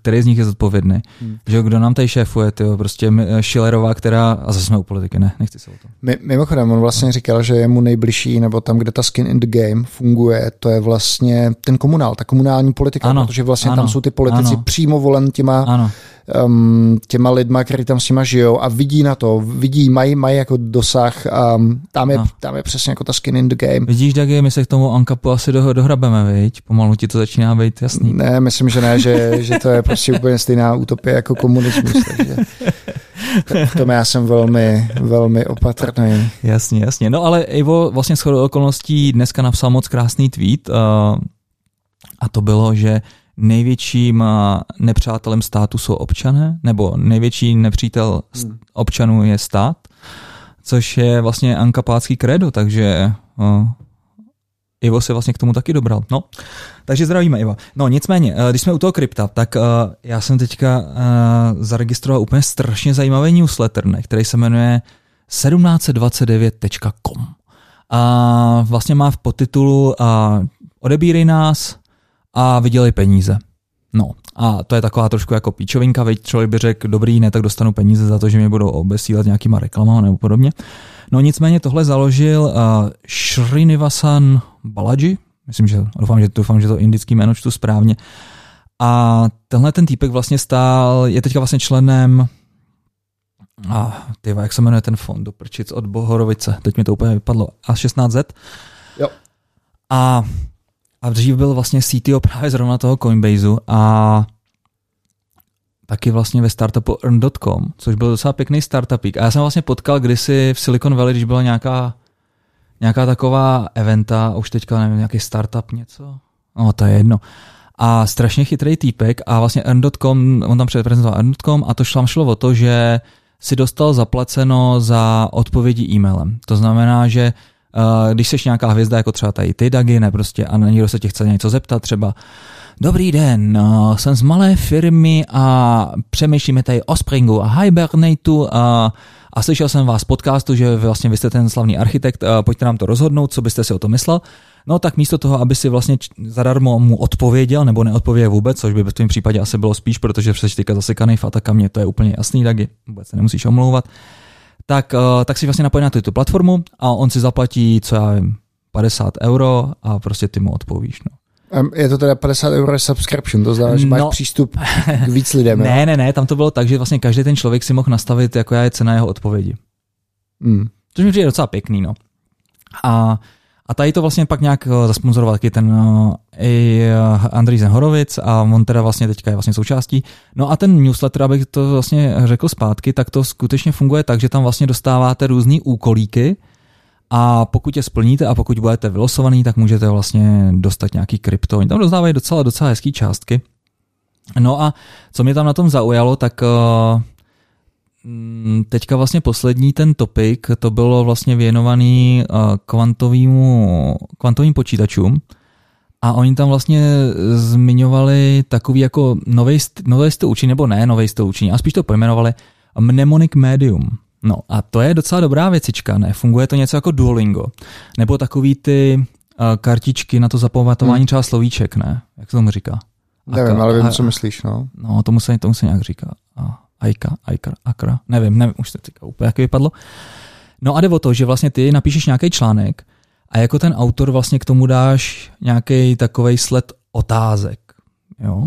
B: který z nich je zodpovědný. Hmm. Že kdo nám tady šéfuje, tyjo, prostě Schillerová, která, a zase jsme u politiky, ne, nechci se o tom.
A: Mimochodem, on vlastně říkal, že je mu nejbližší, nebo tam, kde ta skin in the game funguje, to je vlastně ten komunál, ta komunální politika, ano, protože vlastně ano, tam jsou ty politici ano, přímo volen těma ano um, těma lidma, kteří tam s nima žijou a vidí na to, vidí, mají, mají jako dosah a um, tam, je, no. tam je přesně jako ta skin in the game.
B: Vidíš, tak my se k tomu Ankapu asi do, dohrabeme, viď? Pomalu ti to začíná být jasný.
A: Ne, myslím, že ne, že, že to je prostě úplně stejná utopie jako komunismus, takže v tom já jsem velmi, velmi opatrný.
B: Jasně, jasně. No ale Ivo vlastně s okolností dneska napsal moc krásný tweet uh, a to bylo, že největším nepřátelem státu jsou občané, nebo největší nepřítel hmm. občanů je stát, což je vlastně ankapácký kredo, takže uh, Ivo se vlastně k tomu taky dobral. No, takže zdravíme, Ivo. No, nicméně, eh, když jsme u toho krypta, tak uh, já jsem teďka uh, zaregistroval úplně strašně zajímavý newsletter, ne, který se jmenuje 1729.com. A vlastně má v podtitulu uh, Odebírej nás, a vydělej peníze. No a to je taková trošku jako píčovinka, veď člověk by řekl, dobrý, ne, tak dostanu peníze za to, že mě budou obesílat nějakýma reklamama nebo podobně. No nicméně tohle založil uh, Srinivasan Balaji, myslím, že doufám, že, doufám, že to indický jméno čtu správně. A tenhle ten týpek vlastně stál, je teďka vlastně členem a ty, jak se jmenuje ten fond do prčic od Bohorovice, teď mi to úplně vypadlo, A16Z.
A: Jo.
B: A a dřív byl vlastně CTO právě zrovna toho Coinbaseu a taky vlastně ve startupu earn.com, což byl docela pěkný startupík. A já jsem vlastně potkal kdysi v Silicon Valley, když byla nějaká, nějaká taková eventa, už teďka nevím, nějaký startup něco, no to je jedno. A strašně chytrý týpek a vlastně earn.com, on tam předprezentoval earn.com a to šlo, šlo o to, že si dostal zaplaceno za odpovědi e-mailem. To znamená, že uh, když seš nějaká hvězda, jako třeba tady ty Dagi, ne prostě, a někdo se tě chce něco zeptat, třeba Dobrý den, uh, jsem z malé firmy a přemýšlíme tady o Springu a Hibernateu a, a slyšel jsem vás podcastu, že vlastně vy jste ten slavný architekt, a pojďte nám to rozhodnout, co byste si o to myslel. No tak místo toho, aby si vlastně zadarmo mu odpověděl nebo neodpověděl vůbec, což by v tom případě asi bylo spíš, protože přes teďka zasekaný fataka mě to je úplně jasný, tak vůbec se nemusíš omlouvat, uh, tak si vlastně napojí na tu platformu a on si zaplatí, co já vím, 50 euro a prostě ty mu odpovíš. No.
A: Je to teda 50 euro subscription, to znamená, že máš no, přístup k víc lidem.
B: ne, ne, ne, tam to bylo tak, že vlastně každý ten člověk si mohl nastavit, jako je cena jeho odpovědi. Hmm. Což mi přijde docela pěkný, no. A, a tady to vlastně pak nějak eh, zasponzoroval taky ten uh, i uh, Andrej Horovic a on teda vlastně teďka je vlastně součástí. No a ten newsletter, abych to vlastně řekl zpátky, tak to skutečně funguje tak, že tam vlastně dostáváte různý úkolíky, a pokud je splníte a pokud budete vylosovaný, tak můžete vlastně dostat nějaký krypto. Oni tam dostávají docela, docela hezký částky. No a co mě tam na tom zaujalo, tak uh, teďka vlastně poslední ten topik, to bylo vlastně věnovaný uh, kvantovýmu, kvantovým počítačům. A oni tam vlastně zmiňovali takový jako nový, styl učení, nebo ne nový styl učení, a spíš to pojmenovali mnemonic medium. No a to je docela dobrá věcička, ne? Funguje to něco jako Duolingo. Nebo takový ty uh, kartičky na to zapamatování hmm. třeba slovíček, ne? Jak se tomu říká?
A: Nevím, ale vím, co myslíš, no.
B: No, tomu se, tomu se nějak říká. A, ajka, ajka, akra, nevím, nevím, už se teďka úplně jak vypadlo. No a jde o to, že vlastně ty napíšeš nějaký článek a jako ten autor vlastně k tomu dáš nějaký takový sled otázek, jo?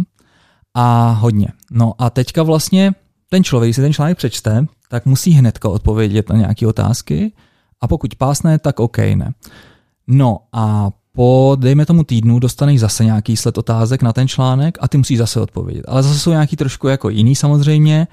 B: A hodně. No a teďka vlastně ten člověk, když si ten článek přečte, tak musí hnedka odpovědět na nějaké otázky a pokud pásne, tak OK, ne. No a po, dejme tomu týdnu, dostaneš zase nějaký sled otázek na ten článek a ty musíš zase odpovědět. Ale zase jsou nějaký trošku jako jiný samozřejmě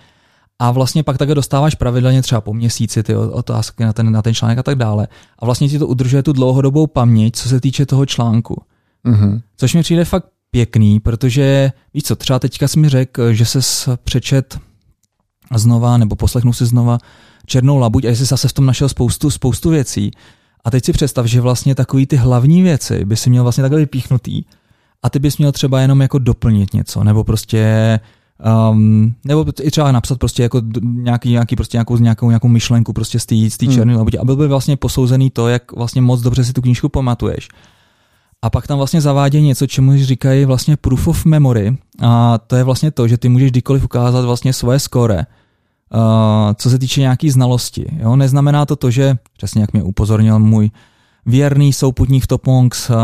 B: a vlastně pak také dostáváš pravidelně třeba po měsíci ty otázky na ten, na ten článek a tak dále. A vlastně ti to udržuje tu dlouhodobou paměť, co se týče toho článku. Mm-hmm. Což mi přijde fakt pěkný, protože víš co, třeba teďka jsi mi řekl, že se přečet znova, nebo poslechnu si znova Černou labuť a jestli zase v tom našel spoustu, spoustu věcí. A teď si představ, že vlastně takový ty hlavní věci by si měl vlastně takhle vypíchnutý a ty bys měl třeba jenom jako doplnit něco, nebo prostě Um, nebo i třeba napsat prostě jako nějaký, nějaký prostě nějakou, nějakou, nějakou myšlenku prostě z té hmm. černé labutě a byl by vlastně posouzený to, jak vlastně moc dobře si tu knížku pamatuješ. A pak tam vlastně zavádí něco, čemu říkají vlastně proof of memory a to je vlastně to, že ty můžeš kdykoliv ukázat vlastně svoje skóre Uh, co se týče nějaký znalosti. Jo? Neznamená to to, že, přesně jak mě upozornil můj věrný souputník v Topongs, uh,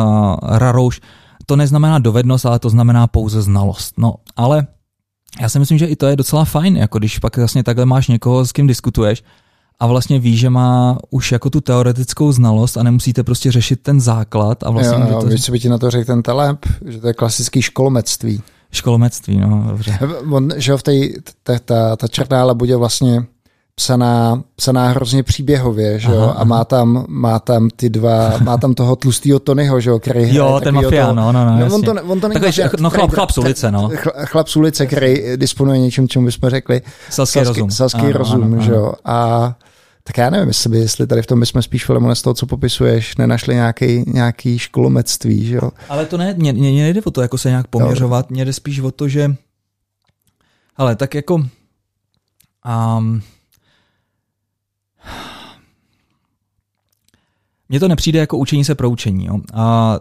B: Rarouš, to neznamená dovednost, ale to znamená pouze znalost. No, ale já si myslím, že i to je docela fajn, jako když pak vlastně takhle máš někoho, s kým diskutuješ a vlastně ví, že má už jako tu teoretickou znalost a nemusíte prostě řešit ten základ. A vlastně
A: jo, jo, to... víš, co by ti na to řekl ten telep, že to je klasický školomectví.
B: Školomectví, no, dobře.
A: On, že jo, v té, ta, ta, ta černá labudě vlastně psaná, psaná hrozně příběhově, že jo, aha, a má tam, má tam ty dva, má tam toho tlustýho Tonyho, že jo, který
B: Jo, ten mafián, no, no, no,
A: no on to, on to
B: Takový, no chlap, chlap z ulice, no.
A: Chlap z ulice, který disponuje něčím, čemu bychom řekli.
B: Selský rozum.
A: Selský ano, rozum, ano, že jo, a tak já nevím, jestli, by, jestli tady v tom bychom spíš Filemone z toho, co popisuješ, nenašli nějaký, nějaký školomectví, že jo?
B: Ale to ne, mě, mě nejde o to, jako se nějak poměřovat, mě jde spíš o to, že ale tak jako um, mně to nepřijde jako učení se pro učení. Jo? A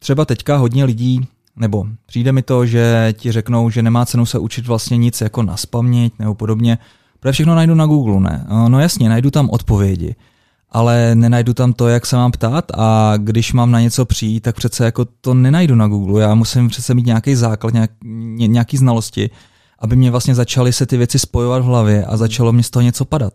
B: třeba teďka hodně lidí, nebo přijde mi to, že ti řeknou, že nemá cenu se učit vlastně nic jako na nebo podobně, Protože všechno najdu na Google, ne? No jasně, najdu tam odpovědi, ale nenajdu tam to, jak se mám ptát a když mám na něco přijít, tak přece jako to nenajdu na Google. Já musím přece mít nějaký základ, nějak, nějaký znalosti, aby mě vlastně začaly se ty věci spojovat v hlavě a začalo mě z toho něco padat.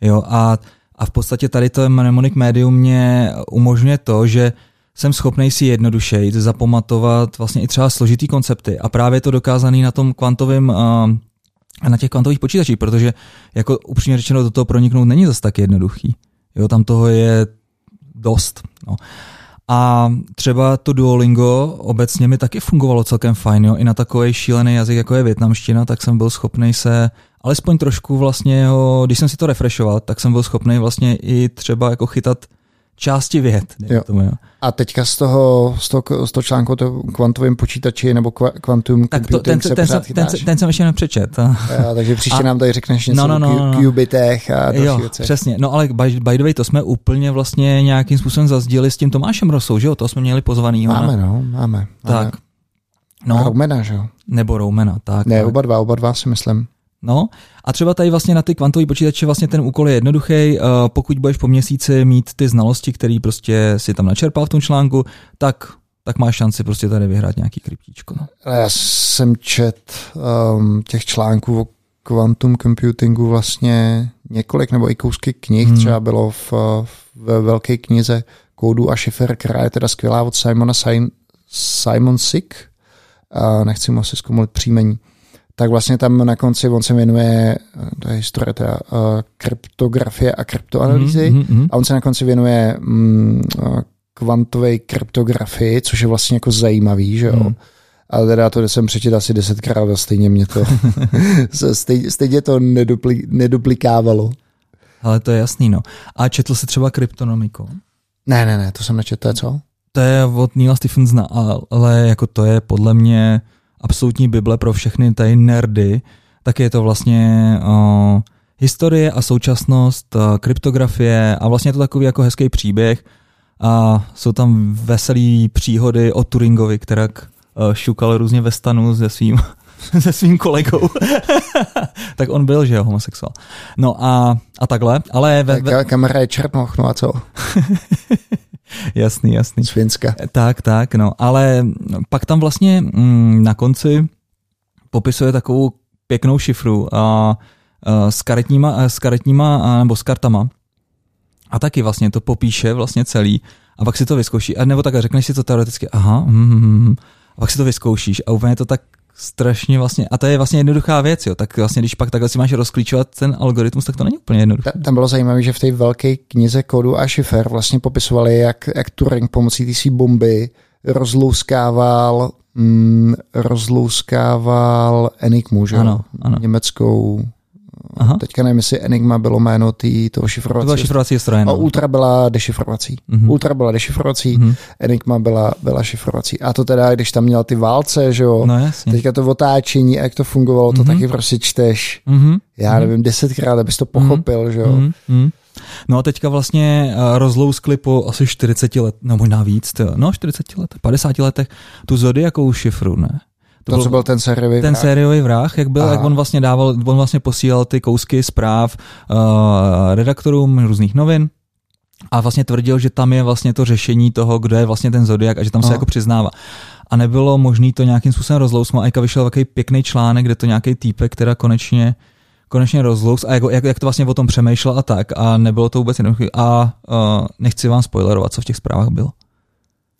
B: Jo, a, a v podstatě tady to mnemonic medium mě umožňuje to, že jsem schopný si jednodušeji zapamatovat vlastně i třeba složitý koncepty a právě to dokázaný na tom kvantovém uh, na těch kvantových počítačích, protože jako upřímně řečeno do toho proniknout není zase tak jednoduchý. Jo, tam toho je dost. No. A třeba to Duolingo obecně mi taky fungovalo celkem fajn. Jo. I na takový šílený jazyk, jako je větnamština, tak jsem byl schopný se alespoň trošku vlastně ho, když jsem si to refreshoval, tak jsem byl schopný vlastně i třeba jako chytat části věd. Tomu, jo.
A: A teďka z toho, z toho, z toho článku o to kvantovém počítači nebo kvantum
B: Tak to, ten, ten, ten, jsem, ten, ten jsem ještě nepřečet.
A: A, takže příště a, nám tady řekneš něco no, no, no, no. o qubitech a další
B: jo,
A: věci.
B: přesně. No ale by, by the way, to jsme úplně vlastně nějakým způsobem zazdili s tím Tomášem Rosou, že jo? To jsme měli pozvaný.
A: Máme, no, máme.
B: Tak.
A: No, Roumena, že jo?
B: Nebo Roumena, tak.
A: Ne,
B: tak.
A: oba dva, oba dva si myslím.
B: No a třeba tady vlastně na ty kvantové počítače vlastně ten úkol je jednoduchý. Uh, pokud budeš po měsíci mít ty znalosti, které prostě si tam načerpal v tom článku, tak tak máš šanci prostě tady vyhrát nějaký kryptíčko. No.
A: Já jsem čet um, těch článků o quantum computingu vlastně několik nebo i kousky knih, hmm. třeba bylo v, ve velké knize Kódu a šifer, která je teda skvělá od Simona Simon, Simon Sick, uh, nechci mu asi zkoumit příjmení, tak vlastně tam na konci on se věnuje, to je historie teda, uh, kryptografie a kryptoanalýzy mm-hmm. a on se na konci věnuje um, kvantové kryptografii, což je vlastně jako zajímavý, že jo. Mm. A teda to jsem přečet asi desetkrát a stejně mě to, stejně, stejně to nedupli, neduplikávalo.
B: Ale to je jasný, no. A četl jsi třeba kryptonomiku?
A: Ne, ne, ne, to jsem nečetl, to je co?
B: To je od Neila Stephensona, ale jako to je podle mě absolutní bible pro všechny tady nerdy, tak je to vlastně uh, historie a současnost, uh, kryptografie a vlastně je to takový jako hezký příběh a jsou tam veselý příhody o Turingovi, která uh, šukal různě ve stanu se svým se svým kolegou. tak on byl, že jo, homosexuál. No a, a takhle, ale... Ve,
A: ve... Kamera je Černoch, no a co?
B: jasný, jasný.
A: Svinska.
B: Tak, tak, no. Ale pak tam vlastně mm, na konci popisuje takovou pěknou šifru a, a s karetníma, a s karetníma a, nebo s kartama. A taky vlastně to popíše vlastně celý a pak si to vyzkouší. A nebo tak řekneš si to teoreticky, aha, hm, hm, a pak si to vyzkoušíš a úplně to tak strašně vlastně, a to je vlastně jednoduchá věc, jo, tak vlastně když pak takhle si máš rozklíčovat ten algoritmus, tak to není úplně jednoduché.
A: Tam bylo zajímavé, že v té velké knize kodu a šifer vlastně popisovali, jak, jak Turing pomocí té bomby rozlouskával, mm, rozlouskával Enigmu, že?
B: Ano, ano.
A: Německou Aha. Teďka nevím, jestli Enigma bylo jméno tý, toho šifrovací. To
B: byla šifrovací stroje. No.
A: Ultra byla dešifrovací. Mm-hmm. Ultra byla dešifrovací, mm-hmm. Enigma byla, byla šifrovací. A to teda, když tam měl ty válce, že jo,
B: no, jasně.
A: teďka to otáčení, jak to fungovalo, to mm-hmm. taky prostě čteš. Mm-hmm. Já nevím, desetkrát, abys to pochopil, mm-hmm. že jo. Mm-hmm.
B: No a teďka vlastně eh, rozlouskli po asi 40 let, no možná víc, no 40 let, 50 letech, tu zodiakou šifru, ne?
A: To, to byl, co byl ten sériový
B: Ten vrah. sériový vrah, jak byl, Aha. jak on vlastně dával, on vlastně posílal ty kousky zpráv uh, redaktorům různých novin a vlastně tvrdil, že tam je vlastně to řešení toho, kdo je vlastně ten zodiak a že tam Aha. se jako přiznává. A nebylo možné to nějakým způsobem rozlousnout. A vyšel takový pěkný článek, kde to nějaký týpek, která konečně konečně rozlous a jako, jak, jak, to vlastně o tom přemýšlel a tak a nebylo to vůbec jednoduché a uh, nechci vám spoilerovat, co v těch zprávách bylo.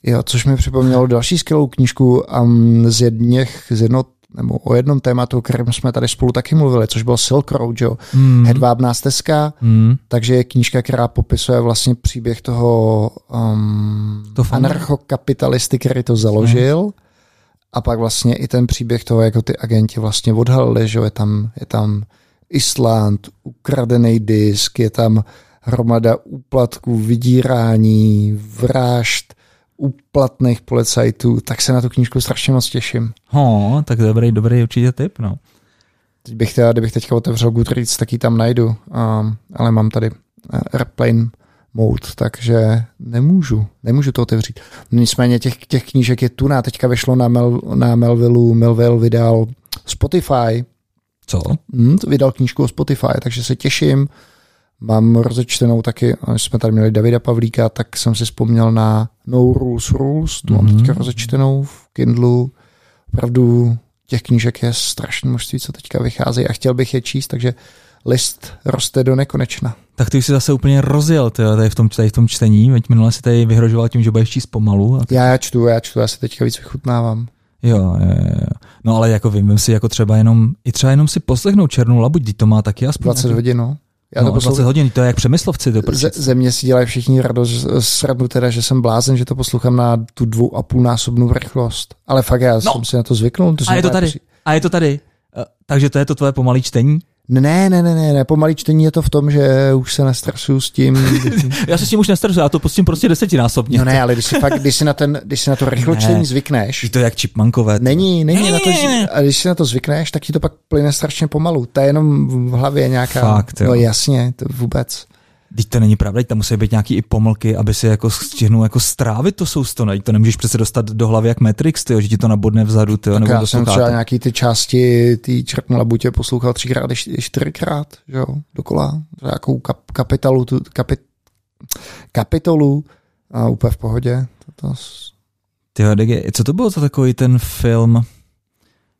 A: Jo, což mi připomnělo další skvělou knížku um, z jedněch, z jedno, nebo o jednom tématu, o kterém jsme tady spolu taky mluvili, což byl Silk Road, jo. Mm. Hedvábná stezka, mm. takže je knížka, která popisuje vlastně příběh toho um, to anarchokapitalisty, který to založil. Mm. A pak vlastně i ten příběh toho, jako ty agenti vlastně odhalili, že je tam, je tam Island, ukradený disk, je tam hromada úplatků, vydírání, vražd, úplatných policajtů, tak se na tu knížku strašně moc těším.
B: Ho, tak dobrý, dobrý určitě tip, no.
A: Teď bych teda, kdybych teďka otevřel Goodreads, tak ji tam najdu, um, ale mám tady uh, airplane mode, takže nemůžu, nemůžu to otevřít. Nicméně těch, těch knížek je tu, na teďka vyšlo na, Mel, na Melvillu, Melville vydal Spotify.
B: Co?
A: Hmm, vydal knížku o Spotify, takže se těším. Mám rozečtenou taky, když jsme tady měli Davida Pavlíka, tak jsem si vzpomněl na No Rules Rules, tu mm-hmm. mám mhm. teďka rozečtenou v Kindlu. Opravdu těch knížek je strašné množství, co teďka vychází a chtěl bych je číst, takže list roste do nekonečna.
B: Tak ty už si zase úplně rozjel tyjo, tady, v tom, tady v tom čtení, veď minule si tady vyhrožoval tím, že budeš číst pomalu. A
A: Já, já čtu, já čtu, já se teďka víc vychutnávám.
B: Jo, jo, jo. No ale jako vím, vím si jako třeba jenom, i třeba jenom si poslechnout Černou labuť, to má taky aspoň
A: 20
B: nějaký...
A: hodin, no. Já
B: no,
A: to poslouchám.
B: 20 hodin, to je jak přemyslovci. To
A: Ze, ze mě si dělají všichni radost, sradu teda, že jsem blázen, že to poslouchám na tu dvou a půl násobnou rychlost. Ale fakt já
B: No.
A: jsem si na to zvyknul. To
B: A je to tady. A je to tady. Takže to je to tvoje pomalý čtení?
A: Ne, ne, ne, ne, ne, pomalý čtení je to v tom, že už se nestresuju s tím.
B: Já se s tím už nestresuji, já to pustím prostě desetinásobně.
A: No ne, ale když si, fakt, když si na, ten, když si na to rychlo čtení zvykneš,
B: Je to jak čipmankové. to.
A: Není, není
B: Ne,
A: na to,
B: ne.
A: a když si na to zvykneš, tak ti to pak plyne strašně pomalu. To je jenom v hlavě nějaká,
B: Fakt, jo.
A: no jasně, to vůbec.
B: Teď to není pravda, teď tam musí být nějaký i pomlky, aby si jako stihnul jako strávit to sousto. Ne? To nemůžeš přece dostat do hlavy jak Matrix, tyjo, že ti to nabodne vzadu, tyjo,
A: Tak
B: nebo
A: já
B: do
A: jsem třeba nějaký ty části, ty čerpnu labutě poslouchal třikrát, čtyřikrát, že jo, dokola. Nějakou kap, kapitolu, tu, kapit, kapitolu a úplně v pohodě. To, to, s-
B: Tyjo, Dege, co to bylo za takový ten film,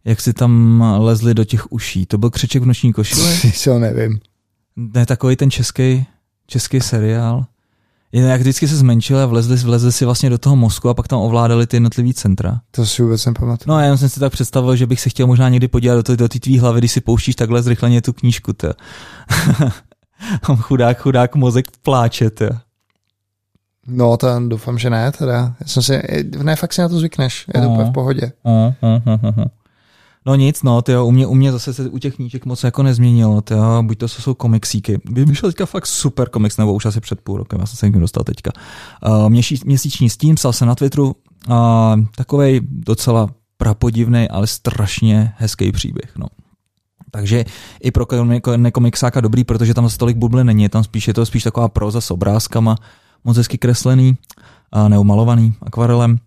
B: jak si tam lezli do těch uší? To byl Křeček v noční košile?
A: ho nevím.
B: Ne, takový ten český, český seriál. Jen jak vždycky se zmenšili a vlezli, vlezli si vlastně do toho mozku a pak tam ovládali ty jednotlivý centra.
A: To si vůbec nepamatuju.
B: No a já jsem si tak představil, že bych si chtěl možná někdy podívat do té do tvý hlavy, když si pouštíš takhle zrychleně tu knížku. To. chudák, chudák mozek pláče. To.
A: No, to doufám, že ne, teda. Já jsem si, ne, fakt si na to zvykneš, je to úplně v pohodě.
B: No nic, no, tyjo, u mě, u mě zase se u těch knížek moc jako nezměnilo, tyjo, buď to jsou komiksíky. Vy- Vyšel teďka fakt super komiks, nebo už asi před půl rokem, já jsem se k dostal teďka. Uh, měsíční stín, psal jsem na Twitteru, uh, takovej docela prapodivný, ale strašně hezký příběh, no. Takže i pro komik- nekomiksáka dobrý, protože tam zase tolik bubly není, tam spíš je to spíš taková proza s obrázkama, moc hezky kreslený, uh, nebo malovaný akvarelem.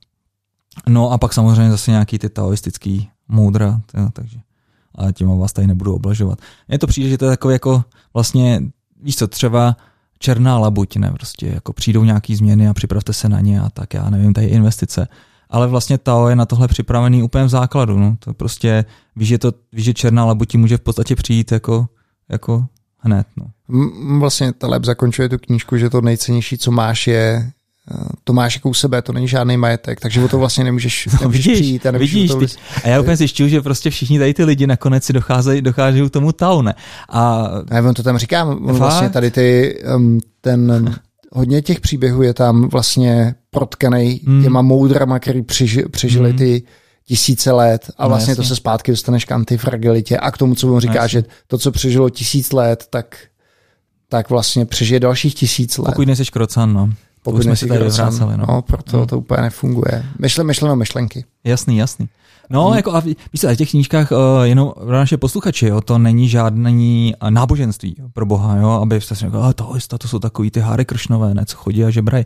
B: No a pak samozřejmě zase nějaký ty taoistický moudra, jo, takže ale tím vás tady nebudu oblažovat. Mně to přijde, že to je takový jako vlastně, víš co, třeba černá labuť, ne, prostě jako přijdou nějaký změny a připravte se na ně a tak, já nevím, tady investice. Ale vlastně Tao je na tohle připravený úplně v základu, no, to prostě, víš, že, to, víš, že černá labuť může v podstatě přijít jako, jako hned, no.
A: Vlastně Taleb zakončuje tu knížku, že to nejcennější, co máš, je to máš jako u sebe, to není žádný majetek, takže o to vlastně nemůžeš,
B: No,
A: nemůžeš
B: vidíš,
A: přijít a nemůžeš
B: vidíš,
A: to vys-
B: a já úplně zjišťuju, že prostě všichni tady ty lidi nakonec si docházejí, docházejí k tomu Tao, ne? A
A: Ne, on to tam říká, on
B: Fakt?
A: vlastně tady ty, um, ten, hodně těch příběhů je tam vlastně protkanej
B: Hmm.
A: těma moudrama, který přeži, přežili
B: Hmm.
A: ty tisíce let a
B: No,
A: vlastně to
B: jasně.
A: se zpátky dostaneš k antifragilitě a k tomu, co on říká,
B: jasně.
A: že to, co přežilo tisíc let, tak, tak vlastně přežije dalších tisíc let.
B: pokud nejseš krocan, no.
A: Pokud
B: jsme si tady vyvraceli, no.
A: no. proto
B: Hmm.
A: to úplně nefunguje. Myšle, myšleno myšlenky.
B: Jasný, jasný. No,
A: Hmm.
B: jako a ví- víš a v těch knížkách uh, jenom pro naše posluchače, jo, to není žádný uh, náboženství pro boha, jo, aby jste si řekl, "A, to, to jsou takový ty háry kršnové, ne, co chodí a žebrají.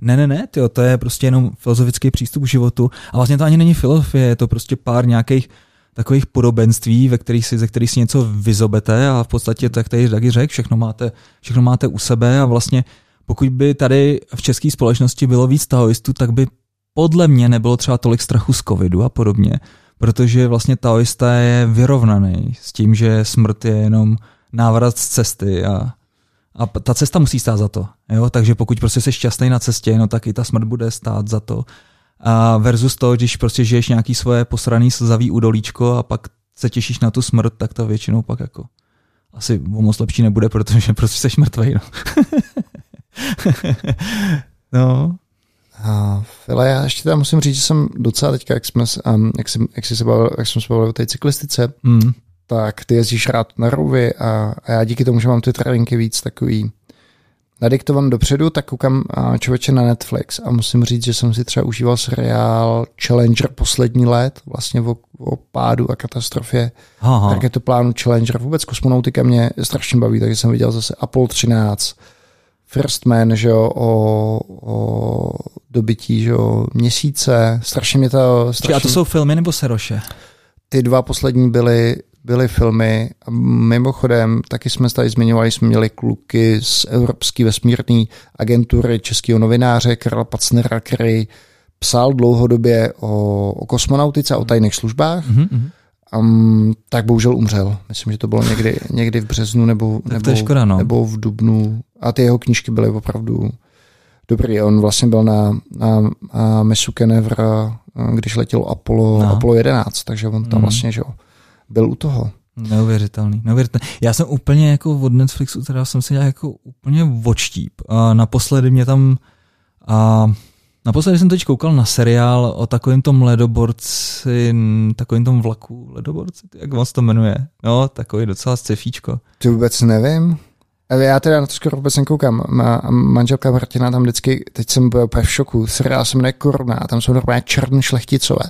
B: Ne, ne, ne, tyjo, to je prostě jenom filozofický přístup k životu a vlastně to ani není filozofie, je to prostě pár nějakých takových podobenství, ve kterých si, ze kterých si něco vyzobete a v podstatě, tak tady taky řekl, všechno máte, všechno máte u sebe a vlastně pokud by tady v české společnosti bylo víc taoistů, tak by podle mě nebylo třeba tolik strachu z covidu a podobně, protože vlastně taoista je vyrovnaný s tím, že smrt je jenom návrat z cesty a, a ta cesta musí stát za to. Jo? Takže pokud prostě jsi šťastný na cestě, no tak i ta smrt bude stát za to. A versus to, když prostě žiješ nějaký svoje posraný slzavý údolíčko a pak se těšíš na tu smrt, tak to většinou pak jako asi moc lepší nebude, protože prostě jsi mrtvej. No. no,
A: A File, já ještě tam musím říct, že jsem docela teďka, jak jsme, um, jak, jsem, jak, jsi se bavil, jak jsme se bavili o té cyklistice,
B: mm,
A: tak ty jezdíš rád na rouvy a, a já díky tomu, že mám ty tréninky víc takový nadiktovan dopředu, tak koukám člověče na Netflix a musím říct, že jsem si třeba užíval seriál Challenger poslední let, vlastně o, o pádu a katastrofě
B: aha,
A: raketoplánu Challenger. Vůbec kosmonautika mě strašně baví, takže jsem viděl zase Apollo 13, First Man, že jo, o, o dobytí, že jo, měsíce. Strašně mě to... Strašně,
B: a to jsou filmy nebo seroše?
A: Ty dva poslední byly, byly filmy. Mimochodem, taky jsme tady zmiňovali, jsme měli kluky z Evropské vesmírné agentury českého novináře Karla Pacnera, který psal dlouhodobě o, o kosmonautice a o tajných službách.
B: Mm-hmm.
A: Um, tak bohužel umřel. Myslím, že to bylo někdy, někdy v březnu nebo, nebo,
B: to je škoda, no.
A: nebo v dubnu. A ty jeho knížky byly opravdu dobrý. On vlastně byl na, na, na Misu Kenevra eh, když letěl Apollo,
B: No.
A: Apollo 11, takže on tam
B: Mm.
A: vlastně, že jo, byl u toho.
B: Neuvěřitelný, neuvěřitelný. Já jsem úplně jako od Netflixu, teda jsem si dělal jako úplně odštíp. A naposledy mě tam, a naposledy jsem teď koukal na seriál o takovém tom ledoborci, takovým tom vlaku ledoborci, jak se to jmenuje. No, takový docela scefíčko.
A: Ty vůbec nevím. Ale já teda na to skoro vůbec nekoukám. Má manželka Martina tam vždycky, teď jsem byl úplně v šoku, seriál se jmenuje tam jsou normálně černý šlechticové.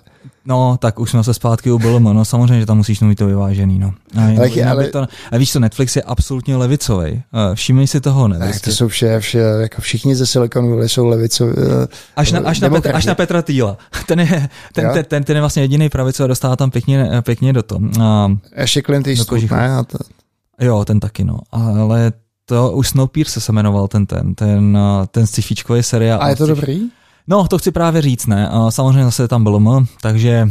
B: No, tak už jsme se zpátky u BLM, no samozřejmě, že tam musíš mít to vyvážený, no. A,
A: Ale-
B: ale,
A: ale-
B: to, a víš co, Netflix je absolutně levicový. Všimni si toho, ne?
A: Tak to jsou vše, vše, jako všichni ze Silicon Valley jsou levicoví.
B: Až na, až, na Petra, až na Petra Týla. Ten je, ten, ten, ten, ten je vlastně jediný pravicový a dostává tam pěkně, pěkně do toho. A,
A: Ještě Clint Eastwood,
B: kožichu.
A: ne? A to,
B: jo, ten taky, no. Ale to už Snowpiercer se jmenoval ten, ten, ten, a, ten sci seriál.
A: a je to dobrý?
B: No, to chci právě říct, ne. Samozřejmě zase tam bylo M, takže,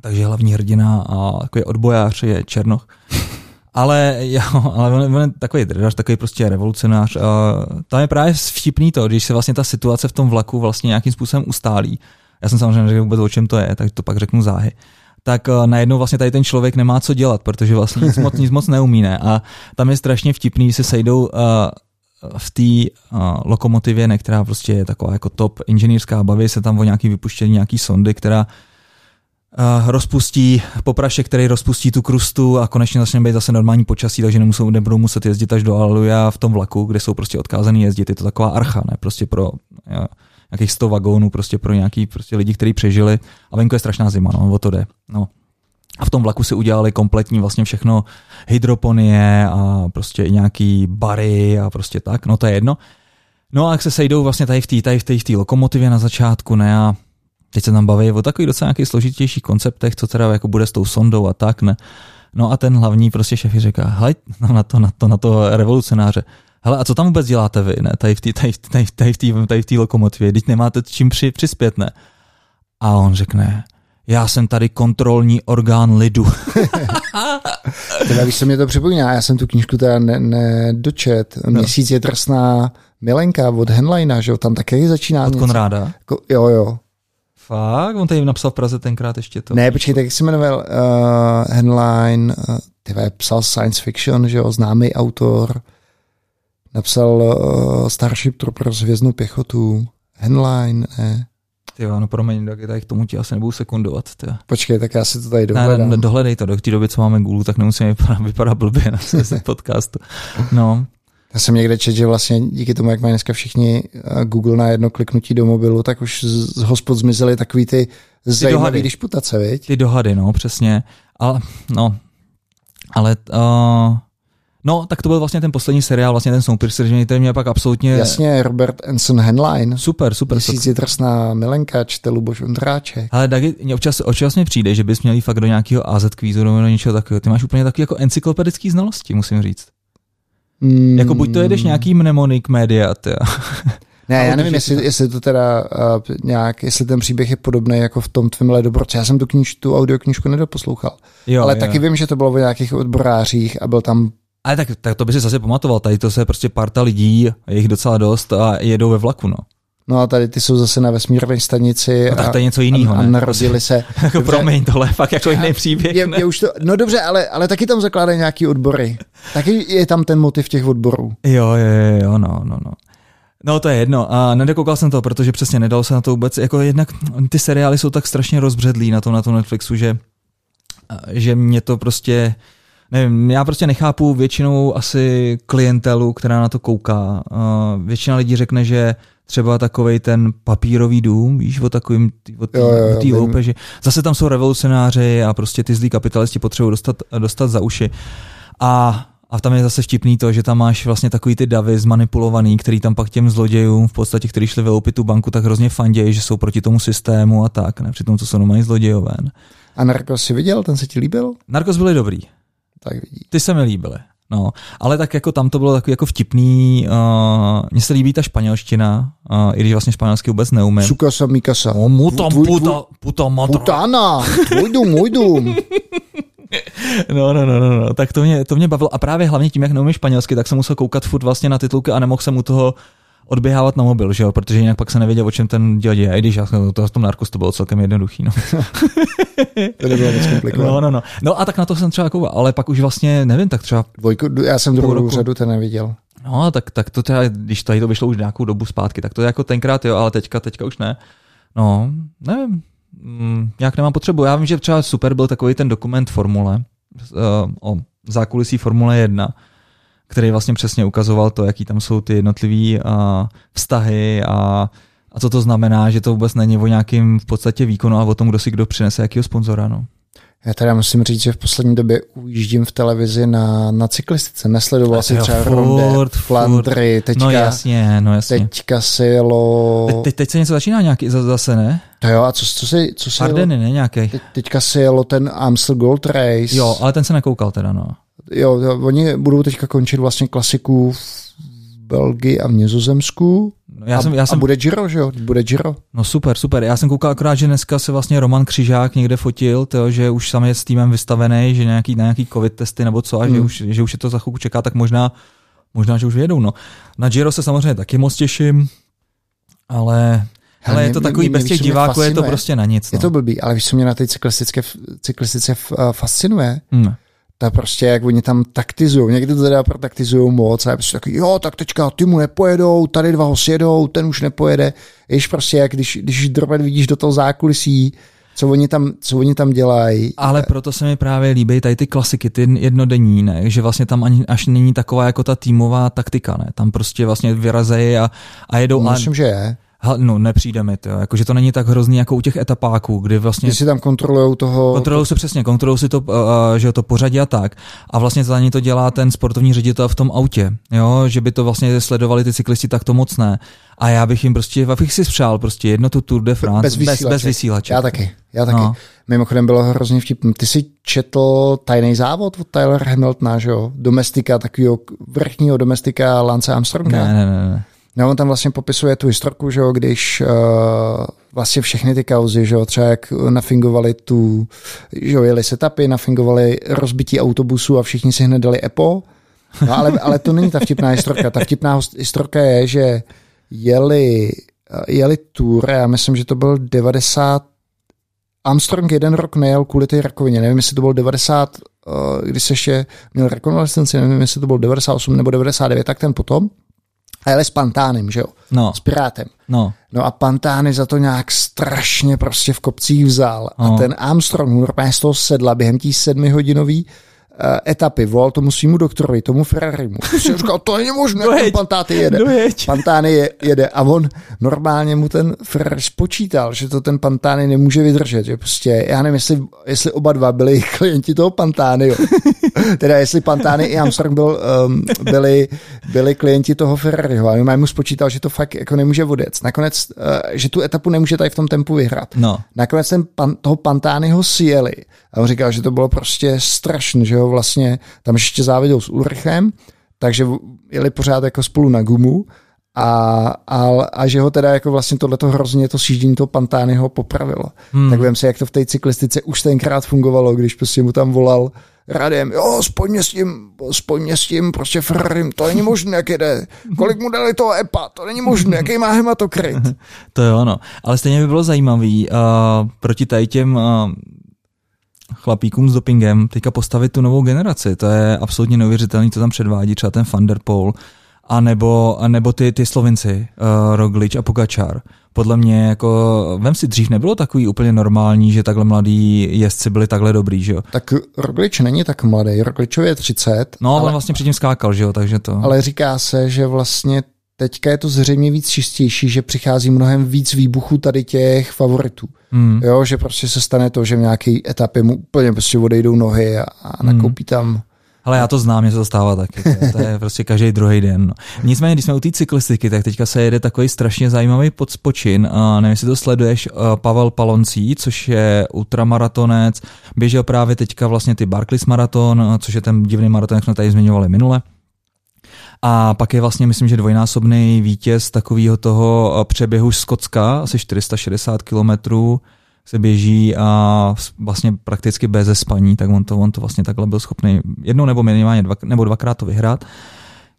B: takže hlavní hrdina a takový odbojář je Černoch. Ale, jo, ale on, on je takový drdař, takový prostě revolucionář. Tam je právě vtipný to, když se vlastně ta situace v tom vlaku vlastně nějakým způsobem ustálí. Já jsem samozřejmě neřekl vůbec, o čem to je, tak to pak řeknu záhy. Tak uh, najednou vlastně tady ten člověk nemá co dělat, protože vlastně nic moc, nic moc neumí, ne? A tam je strašně vtipný, když se sejdou uh, v té uh, lokomotivě, ne, která prostě je taková jako top inženýrská, baví se tam o nějaký vypuštění nějaký sondy, která uh, rozpustí poprašek, který rozpustí tu krustu a konečně začne být zase normální počasí, takže nemusou, nebudou muset jezdit až do Aleluja v tom vlaku, kde jsou prostě odkázaný jezdit. Je to taková archa, ne? Prostě pro uh, nějakých 100 vagónů, prostě pro nějaký prostě lidi, kteří přežili. A venku je strašná zima, no, o to jde. No. A v tom vlaku si udělali kompletní vlastně všechno hydroponie a prostě i nějaký bary a prostě tak, no to je jedno. No a jak se sejdou vlastně tady v té tady v té, v lokomotivě na začátku, ne a teď se tam baví o takových docela nějakých složitějších konceptech, co teda jako bude s tou sondou a tak, ne. No a ten hlavní prostě šéf říká, no na to, na to, na to revolucionáře, hele, a co tam vůbec děláte vy, ne, tady v té tady, tady, tady, v té- tady v té lokomotivě, teď nemáte čím při, přispět, ne. A on řekne, já jsem tady kontrolní orgán lidu.
A: Teda víš, co mě to připomíná, já jsem tu knížku teda ne, nedočet. Měsíc je drsná milenka od Henleina, že jo, tam také začíná
B: Od
A: něco.
B: Konráda.
A: Jako, jo, jo.
B: Fakt? On tady napsal v Praze tenkrát ještě to.
A: Ne, počkej, tak jak se jmenoval uh, Henlein, uh, ty vole, psal science fiction, že jo, známý autor, napsal uh, Starship Troopers hvězdnou pěchotu, Henlein, ne.
B: Ty jo, no promiň, tak tady k tomu ti asi nebudu sekundovat. Ty. jo.
A: Počkej, tak já si to tady
B: Ne,
A: dohledám.
B: ne, dohledej to, do té doby, co máme Google, tak nemusíme vypadat, vypadat blbě na podcastu. No,
A: Já jsem někde četl, že vlastně díky tomu, jak mají dneska všichni uh, Google na jedno kliknutí do mobilu, tak už z, hospod zmizely takový ty zajímavý
B: dohady.
A: disputace, viď?
B: ty dohady, no, přesně. Ale, no, ale, uh, no, tak to byl vlastně ten poslední seriál, vlastně ten Snowpiercer, že který mě pak absolutně...
A: Jasně, Robert Anson Henlein,
B: Super, super.
A: Měsíc je drsná milenka, čte Luboš Ondráček.
B: Ale Dagi, mě občas, občas mi přijde, že bys měl jít fakt do nějakého AZ kvízu nebo do něčeho takového. Ty máš úplně takový jako encyklopedický znalosti, musím říct.
A: Mm,
B: Jako buď to jedeš nějaký mnemonik média, ty.
A: Ne, já nevím, jestli, jestli to teda uh, nějak, jestli ten příběh je podobný jako v tom tvém ledobroce. Já jsem tu, kníž, tu audioknížku nedoposlouchal.
B: Jo,
A: ale
B: jo.
A: taky vím, že to bylo o nějakých odborářích a byl tam
B: Ale tak, tak to by si zase pamatoval, tady to se prostě parta lidí, je jich docela dost a jedou ve vlaku, no.
A: No a tady ty jsou zase na vesmírné stanici.
B: No tak to je něco jiného,
A: a, a narodili se.
B: Jako
A: Dobře.
B: promiň, tohle je fakt jako jiný příběh,
A: Je, je už to, no dobře, ale, ale taky tam zakládají nějaký odbory. Taky je tam ten motiv těch odborů.
B: Jo, jo, jo, jo, no, no, no. No to je jedno a nedokoukal jsem to, protože přesně nedal se na to vůbec, jako jednak ty seriály jsou tak strašně rozbředlí na tom, na tom Netflixu, že, že mě to prostě, nevím, já prostě nechápu většinou asi klientelu, která na to kouká. Uh, většina lidí řekne, že třeba takovej ten papírový dům, víš, o takovým, o té
A: Jo, jo, jo,
B: o té
A: vím.
B: loupeži. Zase tam jsou revolucionáři a prostě ty zlí kapitalisti potřebují dostat, dostat za uši. A a tam je zase vtipný to, že tam máš vlastně takový ty davy zmanipulovaný, který tam pak těm zlodějům, v podstatě, kteří šli vyloupit tu banku, tak hrozně fandějí, že jsou proti tomu systému a tak, ne? Přitom to jsou normální zlodějové.
A: A Narcos si viděl, ten se ti líbil?
B: Narcos byli dobrý,
A: Tak vidí.
B: ty se mi líbily. No, ale tak jako tam to bylo takový jako vtipný, uh, mně se líbí ta španělština, uh, i když vlastně španělsky vůbec neumím.
A: Sukasa Mikasa.
B: O, mu tam
A: Tvůj-
B: puta, puta matra.
A: Putana, tvůj dům, můj dům.
B: No, no, no, no, no, tak to mě, to mě bavilo. A právě hlavně tím, jak neumím španělsky, tak jsem musel koukat furt vlastně na titulky a nemohl jsem u toho odběhávat na mobil, že jo, protože jinak pak se nevěděl, o čem ten děl děje. I když já jsem to v tom narkosu to bylo celkem jednoduchý. No.
A: to nebylo moc komplikované.
B: No, no, no. No a tak na to jsem třeba koukal, ale pak už vlastně, nevím, tak třeba...
A: Dvojku, já jsem druhou
B: roku.
A: řadu ten neviděl.
B: No, tak, tak to teda, když tady to vyšlo už nějakou dobu zpátky, tak to jako tenkrát jo, ale teďka, teďka už ne. No, nevím, mm, nějak nemám potřebu. Já vím, že třeba super byl takový ten dokument Formule, uh, o zákulisí Formule 1, který vlastně přesně ukazoval to, jaký tam jsou ty jednotlivé vztahy a, a co to znamená, že to vůbec není o nějakým v podstatě výkonu a o tom, kdo si kdo přinese jakýho sponzora. No.
A: Já teda musím říct, že v poslední době ujíždím v televizi na, na cyklistice. Nesledoval si třeba Ronde, Flandry, teďka,
B: no jasně, no jasně.
A: teďka si jelo...
B: Teď, teď, teď se něco začíná nějaký zase, ne?
A: To jo, a co, co si, co si
B: Ardeny, ne nějaký.
A: Teď, teďka si jelo ten Amstel Gold Race.
B: Jo, ale ten se nekoukal teda, no.
A: Jo, oni budou teďka končit vlastně klasiku v Belgii a v Nizozemsku.
B: No, já jsem, já jsem...
A: A bude Giro, že jo? Bude Giro.
B: No super, super. Já jsem koukal akorát, že dneska se vlastně Roman Křižák někde fotil, to, že už sam je s týmem vystavený, že nějaký, na nějaký covid testy nebo co, a hmm. že, už, že už je to za chvilku čeká, tak možná, možná, že už vyjedou. No. Na Giro se samozřejmě taky moc těším, ale ale je to takový mě, bez těch diváků, je to prostě na nic. No.
A: Je to blbý, ale víš, co mě na té cyklistické, cyklistice fascinuje? Hmm ta prostě, jak oni tam taktizují, někdy to teda protaktizují moc a je prostě takový, jo, tak teďka ty mu nepojedou, tady dva ho sjedou, ten už nepojede. Jež prostě, jak když, když dropet vidíš do toho zákulisí, co oni tam, co oni tam dělají.
B: Ale proto se mi právě líbí tady ty klasiky, ty jednodenní, ne? že vlastně tam ani, až není taková jako ta týmová taktika, ne? tam prostě vlastně vyrazejí a, a jedou.
A: Myslím, a... že je
B: no nepřijde mi to, jakože to není tak hrozný jako u těch etapáků, kdy vlastně...
A: Když si tam kontrolují toho...
B: Kontrolují se přesně, kontrolují si to, uh, že to pořadí a tak. A vlastně za ně to dělá ten sportovní ředitel v tom autě, jo, že by to vlastně sledovali ty cyklisti tak to moc ne. A já bych jim prostě, bych si spřál prostě jedno tu Tour de France bez vysílače. Bez, bez vysílače.
A: Já taky, já taky. No. Mimochodem bylo hrozně vtipné. Ty jsi četl tajný závod od Tyler Hamiltona, že jo? Domestika, takového vrchního domestika Lance Armstronga.
B: Ne, ne, ne. ne.
A: No, on tam vlastně popisuje tu historku, že jo, když uh, vlastně všechny ty kauzy, že jo, třeba jak nafingovali tu, že jo, jeli setupy, nafingovali rozbití autobusu a všichni si hned dali EPO. No, ale, ale to není ta vtipná historka. Ta vtipná historka je, že jeli, eh, jeli tour, já myslím, že to byl 90, Armstrong jeden rok nejel kvůli té rakovině, nevím, jestli to byl 90, uh, když se ještě měl rekonvalescenci, nevím, jestli to byl 98 nebo 99, tak ten potom. A jeli s Pantánem, že jo?
B: No.
A: S Pirátem.
B: No.
A: No a Pantány za to nějak strašně prostě v kopcích vzal. No. A ten Armstrong normálně z toho sedla během tí sedmihodinový uh, etapy, volal tomu svýmu doktorovi, tomu Ferrarimu. Si říkal, to není možné, jak Pantáty jede.
B: Dojeď.
A: Pantány je, jede a on normálně mu ten Ferrari spočítal, že to ten Pantány nemůže vydržet, že prostě, já nevím, jestli, jestli oba dva byli klienti toho Pantány, jo. Teda jestli Pantány i Armstrong byl, um, byli, byli klienti toho Ferrariho a on mu spočítal, že to fakt jako nemůže vodec. Nakonec, uh, že tu etapu nemůže tady v tom tempu vyhrát.
B: No.
A: Nakonec ten pan, toho Pantányho sjeli a on říkal, že to bylo prostě strašné, že ho vlastně tam ještě záviděl s Ulrichem, takže jeli pořád jako spolu na gumu a, a, a že ho teda jako vlastně tohleto hrozně to sjíždění toho Pantányho popravilo. Hmm. Tak vím si, jak to v té cyklistice už tenkrát fungovalo, když prostě mu tam volal radem, jo, spoj mě s tím, spoj mě s tím, prostě Ferrarim, to není možné, jak jede. Kolik mu dali toho EPA, to není možné, jaký má hematokryt.
B: to jo, no. Ale stejně by bylo zajímavý uh, proti tady těm uh, chlapíkům s dopingem teďka postavit tu novou generaci. To je absolutně neuvěřitelný, co tam předvádí třeba ten Thunderpole, a nebo, a nebo ty, ty Slovinci, uh, Roglič a Pogačar. Podle mě, jako, vem si dřív nebylo takový úplně normální, že takhle mladí jezdci byli takhle dobrý, že jo?
A: Tak Roglič není tak mladý, Rogličov je 30.
B: No, ale, on vlastně předtím skákal, že jo, takže to...
A: Ale říká se, že vlastně teďka je to zřejmě víc čistější, že přichází mnohem víc výbuchů tady těch favoritů. Hmm. Jo, že prostě se stane to, že v nějaké etapě mu úplně prostě odejdou nohy a, a nakoupí tam
B: ale já to znám, mě se to stává taky. To je, to je prostě každý druhý den. No. Nicméně, když jsme u té cyklistiky, tak teďka se jede takový strašně zajímavý podspočin. A nevím, jestli to sleduješ, Pavel Paloncí, což je ultramaratonec, běžel právě teďka vlastně ty Barclays maraton, což je ten divný maraton, jak jsme tady zmiňovali minule. A pak je vlastně, myslím, že dvojnásobný vítěz takového toho přeběhu z Skocka, asi 460 kilometrů se běží a vlastně prakticky bez spaní, tak on to, on to vlastně takhle byl schopný jednou nebo minimálně dva, nebo dvakrát to vyhrát.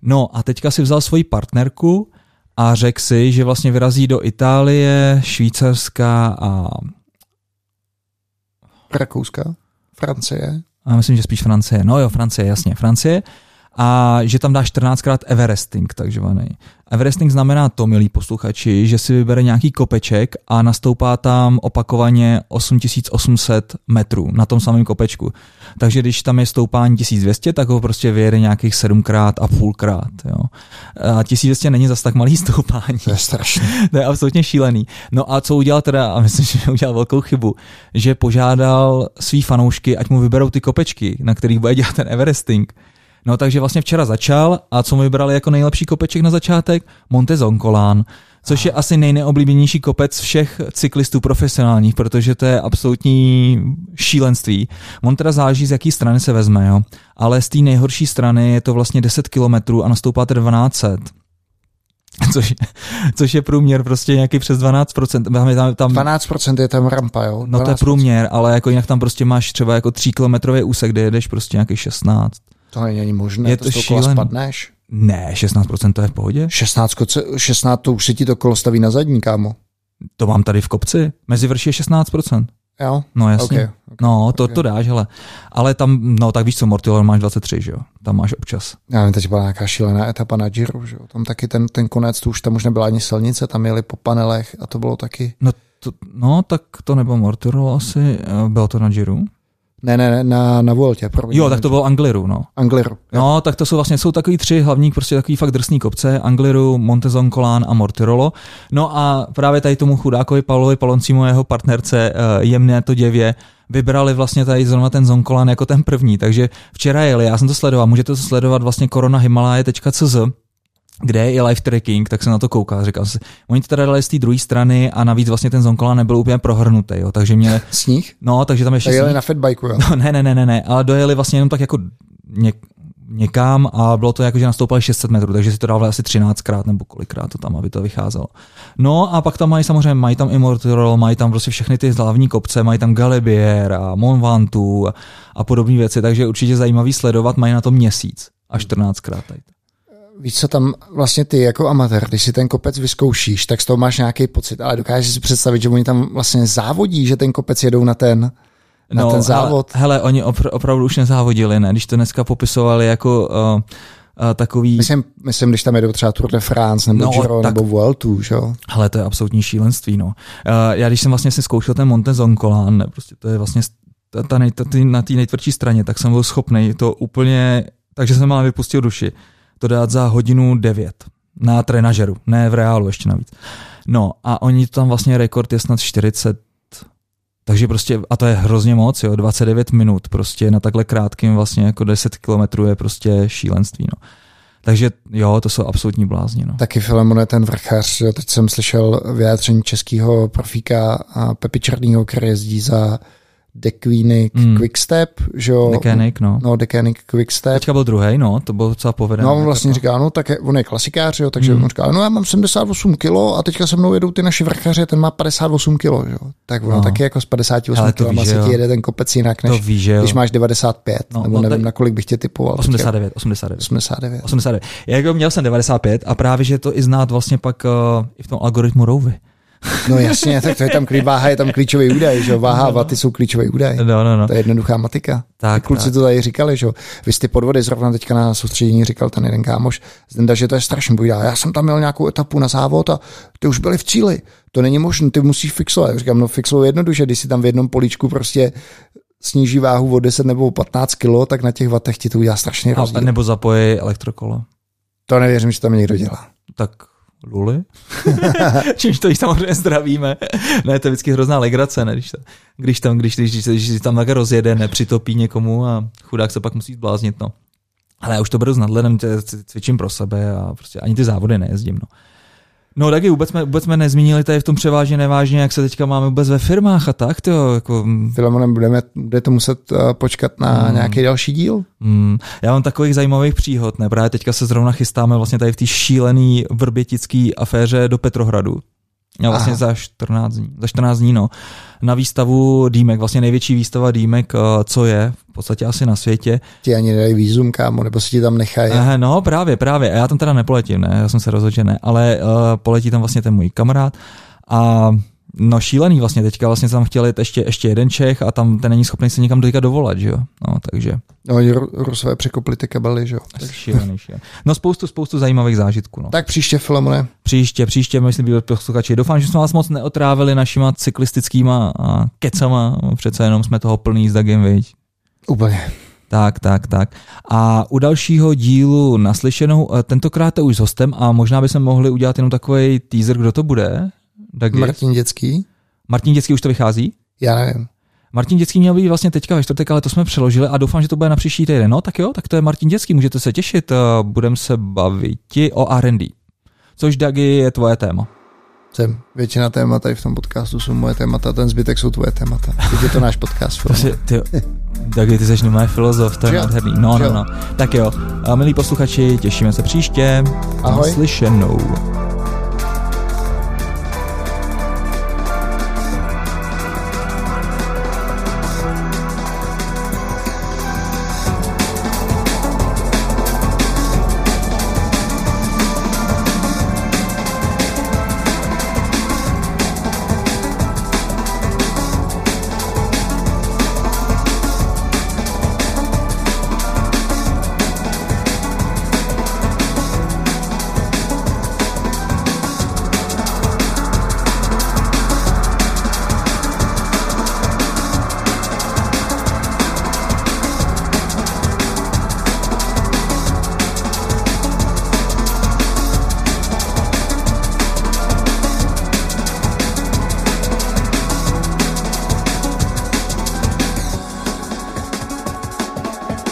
B: No a teďka si vzal svoji partnerku a řekl si, že vlastně vyrazí do Itálie, Švýcarska a
A: Rakouska, Francie.
B: a myslím, že spíš Francie. No jo, Francie, jasně, Francie. A že tam dá 14krát Everesting, takzvaný. Everesting znamená to, milí posluchači, že si vybere nějaký kopeček a nastoupá tam opakovaně 8800 metrů na tom samém kopečku. Takže když tam je stoupání 1200, tak ho prostě vyjede nějakých sedmkrát a půlkrát. Jo. A 1200 není zas tak malý stoupání.
A: To je strašné.
B: To je absolutně šílený. No a co udělal teda, a myslím, že udělal velkou chybu, že požádal svý fanoušky, ať mu vyberou ty kopečky, na kterých bude dělat ten Everesting. No takže vlastně včera začal a co mu vybrali jako nejlepší kopeček na začátek? Monte Zoncolán, což je asi nejneoblíbenější kopec všech cyklistů profesionálních, protože to je absolutní šílenství. On teda záleží, z jaký strany se vezme, jo. Ale z té nejhorší strany je to vlastně 10 kilometrů a nastoupáte 1200 což, což je průměr prostě nějaký přes 12%. Tam, tam, tam,
A: 12% je tam rampa, jo?
B: no to je
A: 12%.
B: průměr, ale jako jinak tam prostě máš třeba jako 3 kilometrový úsek, kde jedeš prostě nějaký 16.
A: To není ani možné,
B: Je
A: to,
B: to
A: z toho kola spadneš.
B: Ne, 16% to je v pohodě.
A: 16, ko- 16 to už si ti to kolo staví na zadní, kámo.
B: To mám tady v kopci. Mezi vrši je 16%.
A: Jo?
B: No jasně.
A: Okay.
B: No, to,
A: ok.
B: to dáš, hele. Ale tam, no tak víš co, Mortilor máš 23, že jo? Tam máš občas.
A: Já vím, teď byla nějaká šílená etapa na Giro, že jo? Tam taky ten, ten konec, to už tam už nebyla ani silnice, tam jeli po panelech a to bylo taky...
B: No, to, no tak to nebylo Mortilor asi, eh, bylo to na Giro.
A: Ne, ne, na, na promiň.
B: Jo, tak to bylo Angliru, no.
A: Angliru.
B: No, tak to jsou vlastně jsou takový tři hlavní, prostě takový fakt drsný kopce, Angliru, Montezoncolán a Mortirolo. No a právě tady tomu chudákovi Paulovi Paloncimu a jeho partnerce uh, jemné to děvě vybrali vlastně tady zrovna ten Zonkolán jako ten první, takže včera jeli, já jsem to sledoval, můžete to sledovat vlastně koronahimalaya.cz, kde je i live tracking, tak jsem na to koukal. Říkal jsem si, oni to teda dali z té druhé strany a navíc vlastně ten Zonkolán nebyl úplně prohrnutý, jo, takže mě,
A: Sníh?
B: no, takže tam ještě
A: Tak jeli
B: sníh-
A: na fatbajku, jo?
B: No, ne, ne, ne, ne, ne, ale dojeli vlastně jenom tak jako něk, někam a bylo to jako, že nastoupali 600 metrů, takže si to dávali asi 13krát nebo kolikrát to tam, aby to vycházelo. No a pak tam mají samozřejmě, mají tam Immortal, mají tam prostě všechny ty hlavní kopce, mají tam Galibier a Mont Ventoux a, a podobné věci, takže určitě zajímavý sledovat, mají na to měsíc a 14krát tady.
A: Víš co tam vlastně ty jako amatér, když si ten kopec vyzkoušíš, tak z toho máš nějaký pocit, ale dokážeš si představit, že oni tam vlastně závodí, že ten kopec jedou na ten, na ten závod.
B: Hele, hele oni opr- opravdu už nezávodili, ne? Když to dneska popisovali jako uh, uh, takový...
A: Myslím, myslím, když tam jedou třeba Tour de France, nebo
B: No,
A: no, Giro,
B: tak-
A: nebo Vueltu, že jo?
B: Hele, to je absolutní šílenství, no. Uh, já když jsem vlastně si zkoušel ten Monte Zoncolán, ne, prostě to je vlastně ta, ta, nej, ta, ty, na té nejtvrdší straně, tak jsem byl schopný to úplně, takže jsem ale vypustil duši, to dát za hodinu 9 na trenažeru, ne v reálu ještě navíc. No a oni tam vlastně rekord je snad 40 takže prostě, a to je hrozně moc, jo, 29 minut prostě na takhle krátkým vlastně jako 10 kilometrů je prostě šílenství, no. Takže jo, to jsou absolutní blázni, no.
A: Taky Filemon je ten vrchař, jo? teď jsem slyšel vyjádření českého profíka a Pepi Černýho, který jezdí za Declinic
B: Mm.
A: Quickstep, že jo?
B: Mechanic, no.
A: No, Decanic Quickstep.
B: Teďka byl druhý, no, to bylo docela povedené.
A: No, on vlastně
B: Jako-
A: říká, no, tak je, on je klasikář, jo, takže
B: Mm.
A: on říká, no já mám 78 kilo a teďka se mnou jedou ty naši vrchaři, ten má 58 kilo, jo. Tak ono
B: No.
A: taky jako s 58
B: Ale to
A: kilo
B: víš, že
A: asi
B: jo.
A: ti jede ten kopec jinak,
B: to
A: než
B: víš, že jo.
A: když máš 95,
B: No,
A: nebo
B: no,
A: nevím,
B: tak-
A: na kolik bych tě typoval.
B: 89, 89.
A: 89.
B: 89. Já jako měl jsem 95 a právě, že to i znát vlastně pak uh, i v tom algoritmu Rouvy.
A: No jasně, tak to je tam váha je tam klíčový údaj, že váha a vaty jsou klíčový údaj.
B: No, no, no.
A: To je jednoduchá matika.
B: Tak,
A: Kluci
B: tak.
A: to tady říkali, že jo. Vy jste podvody zrovna teďka na soustředění říkal ten jeden kámoš z Denda, že to je strašně povídá. Já jsem tam měl nějakou etapu na závod a ty už byli v cíli. To není možné, ty musíš fixovat. Já říkám, no fixuju jednoduše, když si tam v jednom políčku prostě sníží váhu o 10 nebo 15 kilo, tak na těch vatech ti to udělá strašně
B: A,
A: rozdíl.
B: nebo zapojí elektrokolo.
A: To nevěřím, že tam někdo dělá.
B: Tak Luli? Čímž to jí samozřejmě zdravíme. ne, to je vždycky hrozná legrace, ne? Když, to, když tam, když, když, když, když tam tak rozjede, nepřitopí někomu a chudák se pak musí zbláznit, no. Ale já už to beru s nadhledem, cvičím pro sebe a prostě ani ty závody nejezdím, no. No taky vůbec jsme, vůbec jsme nezmínili tady v tom převážně nevážně, jak se teďka máme vůbec ve firmách a tak, to jako, mm,
A: Filemonem budeme, bude to muset uh, počkat na
B: Hmm.
A: nějaký další díl.
B: Mm, já mám takových zajímavých příhod, ne? Právě teďka se zrovna chystáme vlastně tady v té šílený vrbětický aféře do Petrohradu. Já vlastně Aha. za 14 dní, za 14 dní, no, na výstavu dýmek, vlastně největší výstava dýmek, eh, co je v podstatě asi na světě.
A: Ti ani nedají výzum, kámo, nebo si ti tam nechají.
B: Eh, no, právě, právě. A já tam teda nepoletím, ne, já jsem se rozhodl, že ne, ale uh, poletí tam vlastně ten můj kamarád a No šílený vlastně, teďka vlastně tam chtěli jít ještě, ještě jeden Čech a tam ten není schopný se někam teďka dovolat, že jo? No, takže.
A: No, oni Rusové překopli ty kabely, že jo?
B: Tak. Šílený, šílený. No spoustu, spoustu zajímavých zážitků. No.
A: Tak příště, Filemone.
B: Příště, příště, myslím, byli posluchači. Doufám, že jsme vás moc neotrávili našima cyklistickýma kecama, přece jenom jsme toho plný z Dagem, viď?
A: Úplně.
B: Tak, tak, tak. A u dalšího dílu naslyšenou, eh, tentokrát je už s hostem a možná bychom mohli udělat jenom takový teaser, kdo to bude.
A: Dagi. Martin Dětský.
B: Martin Dětský už to vychází?
A: Já nevím.
B: Martin Dětský měl být vlastně teďka ve čtvrtek, ale to jsme přeložili a doufám, že to bude na příští týden. No tak jo, tak to je Martin Dětský, můžete se těšit. Eh, budeme se bavit o R&D. Což Dagi je tvoje téma.
A: Jsem. Většina témat tady v tom podcastu jsou moje témata, ten zbytek jsou tvoje témata. Teď je to náš podcast.
B: to si, ty, Dagi, ty jsi můj filozof, to je nádherný. No, no, no. Tak jo, milí posluchači, těšíme se příště.
A: Ahoj.
B: Slyšenou.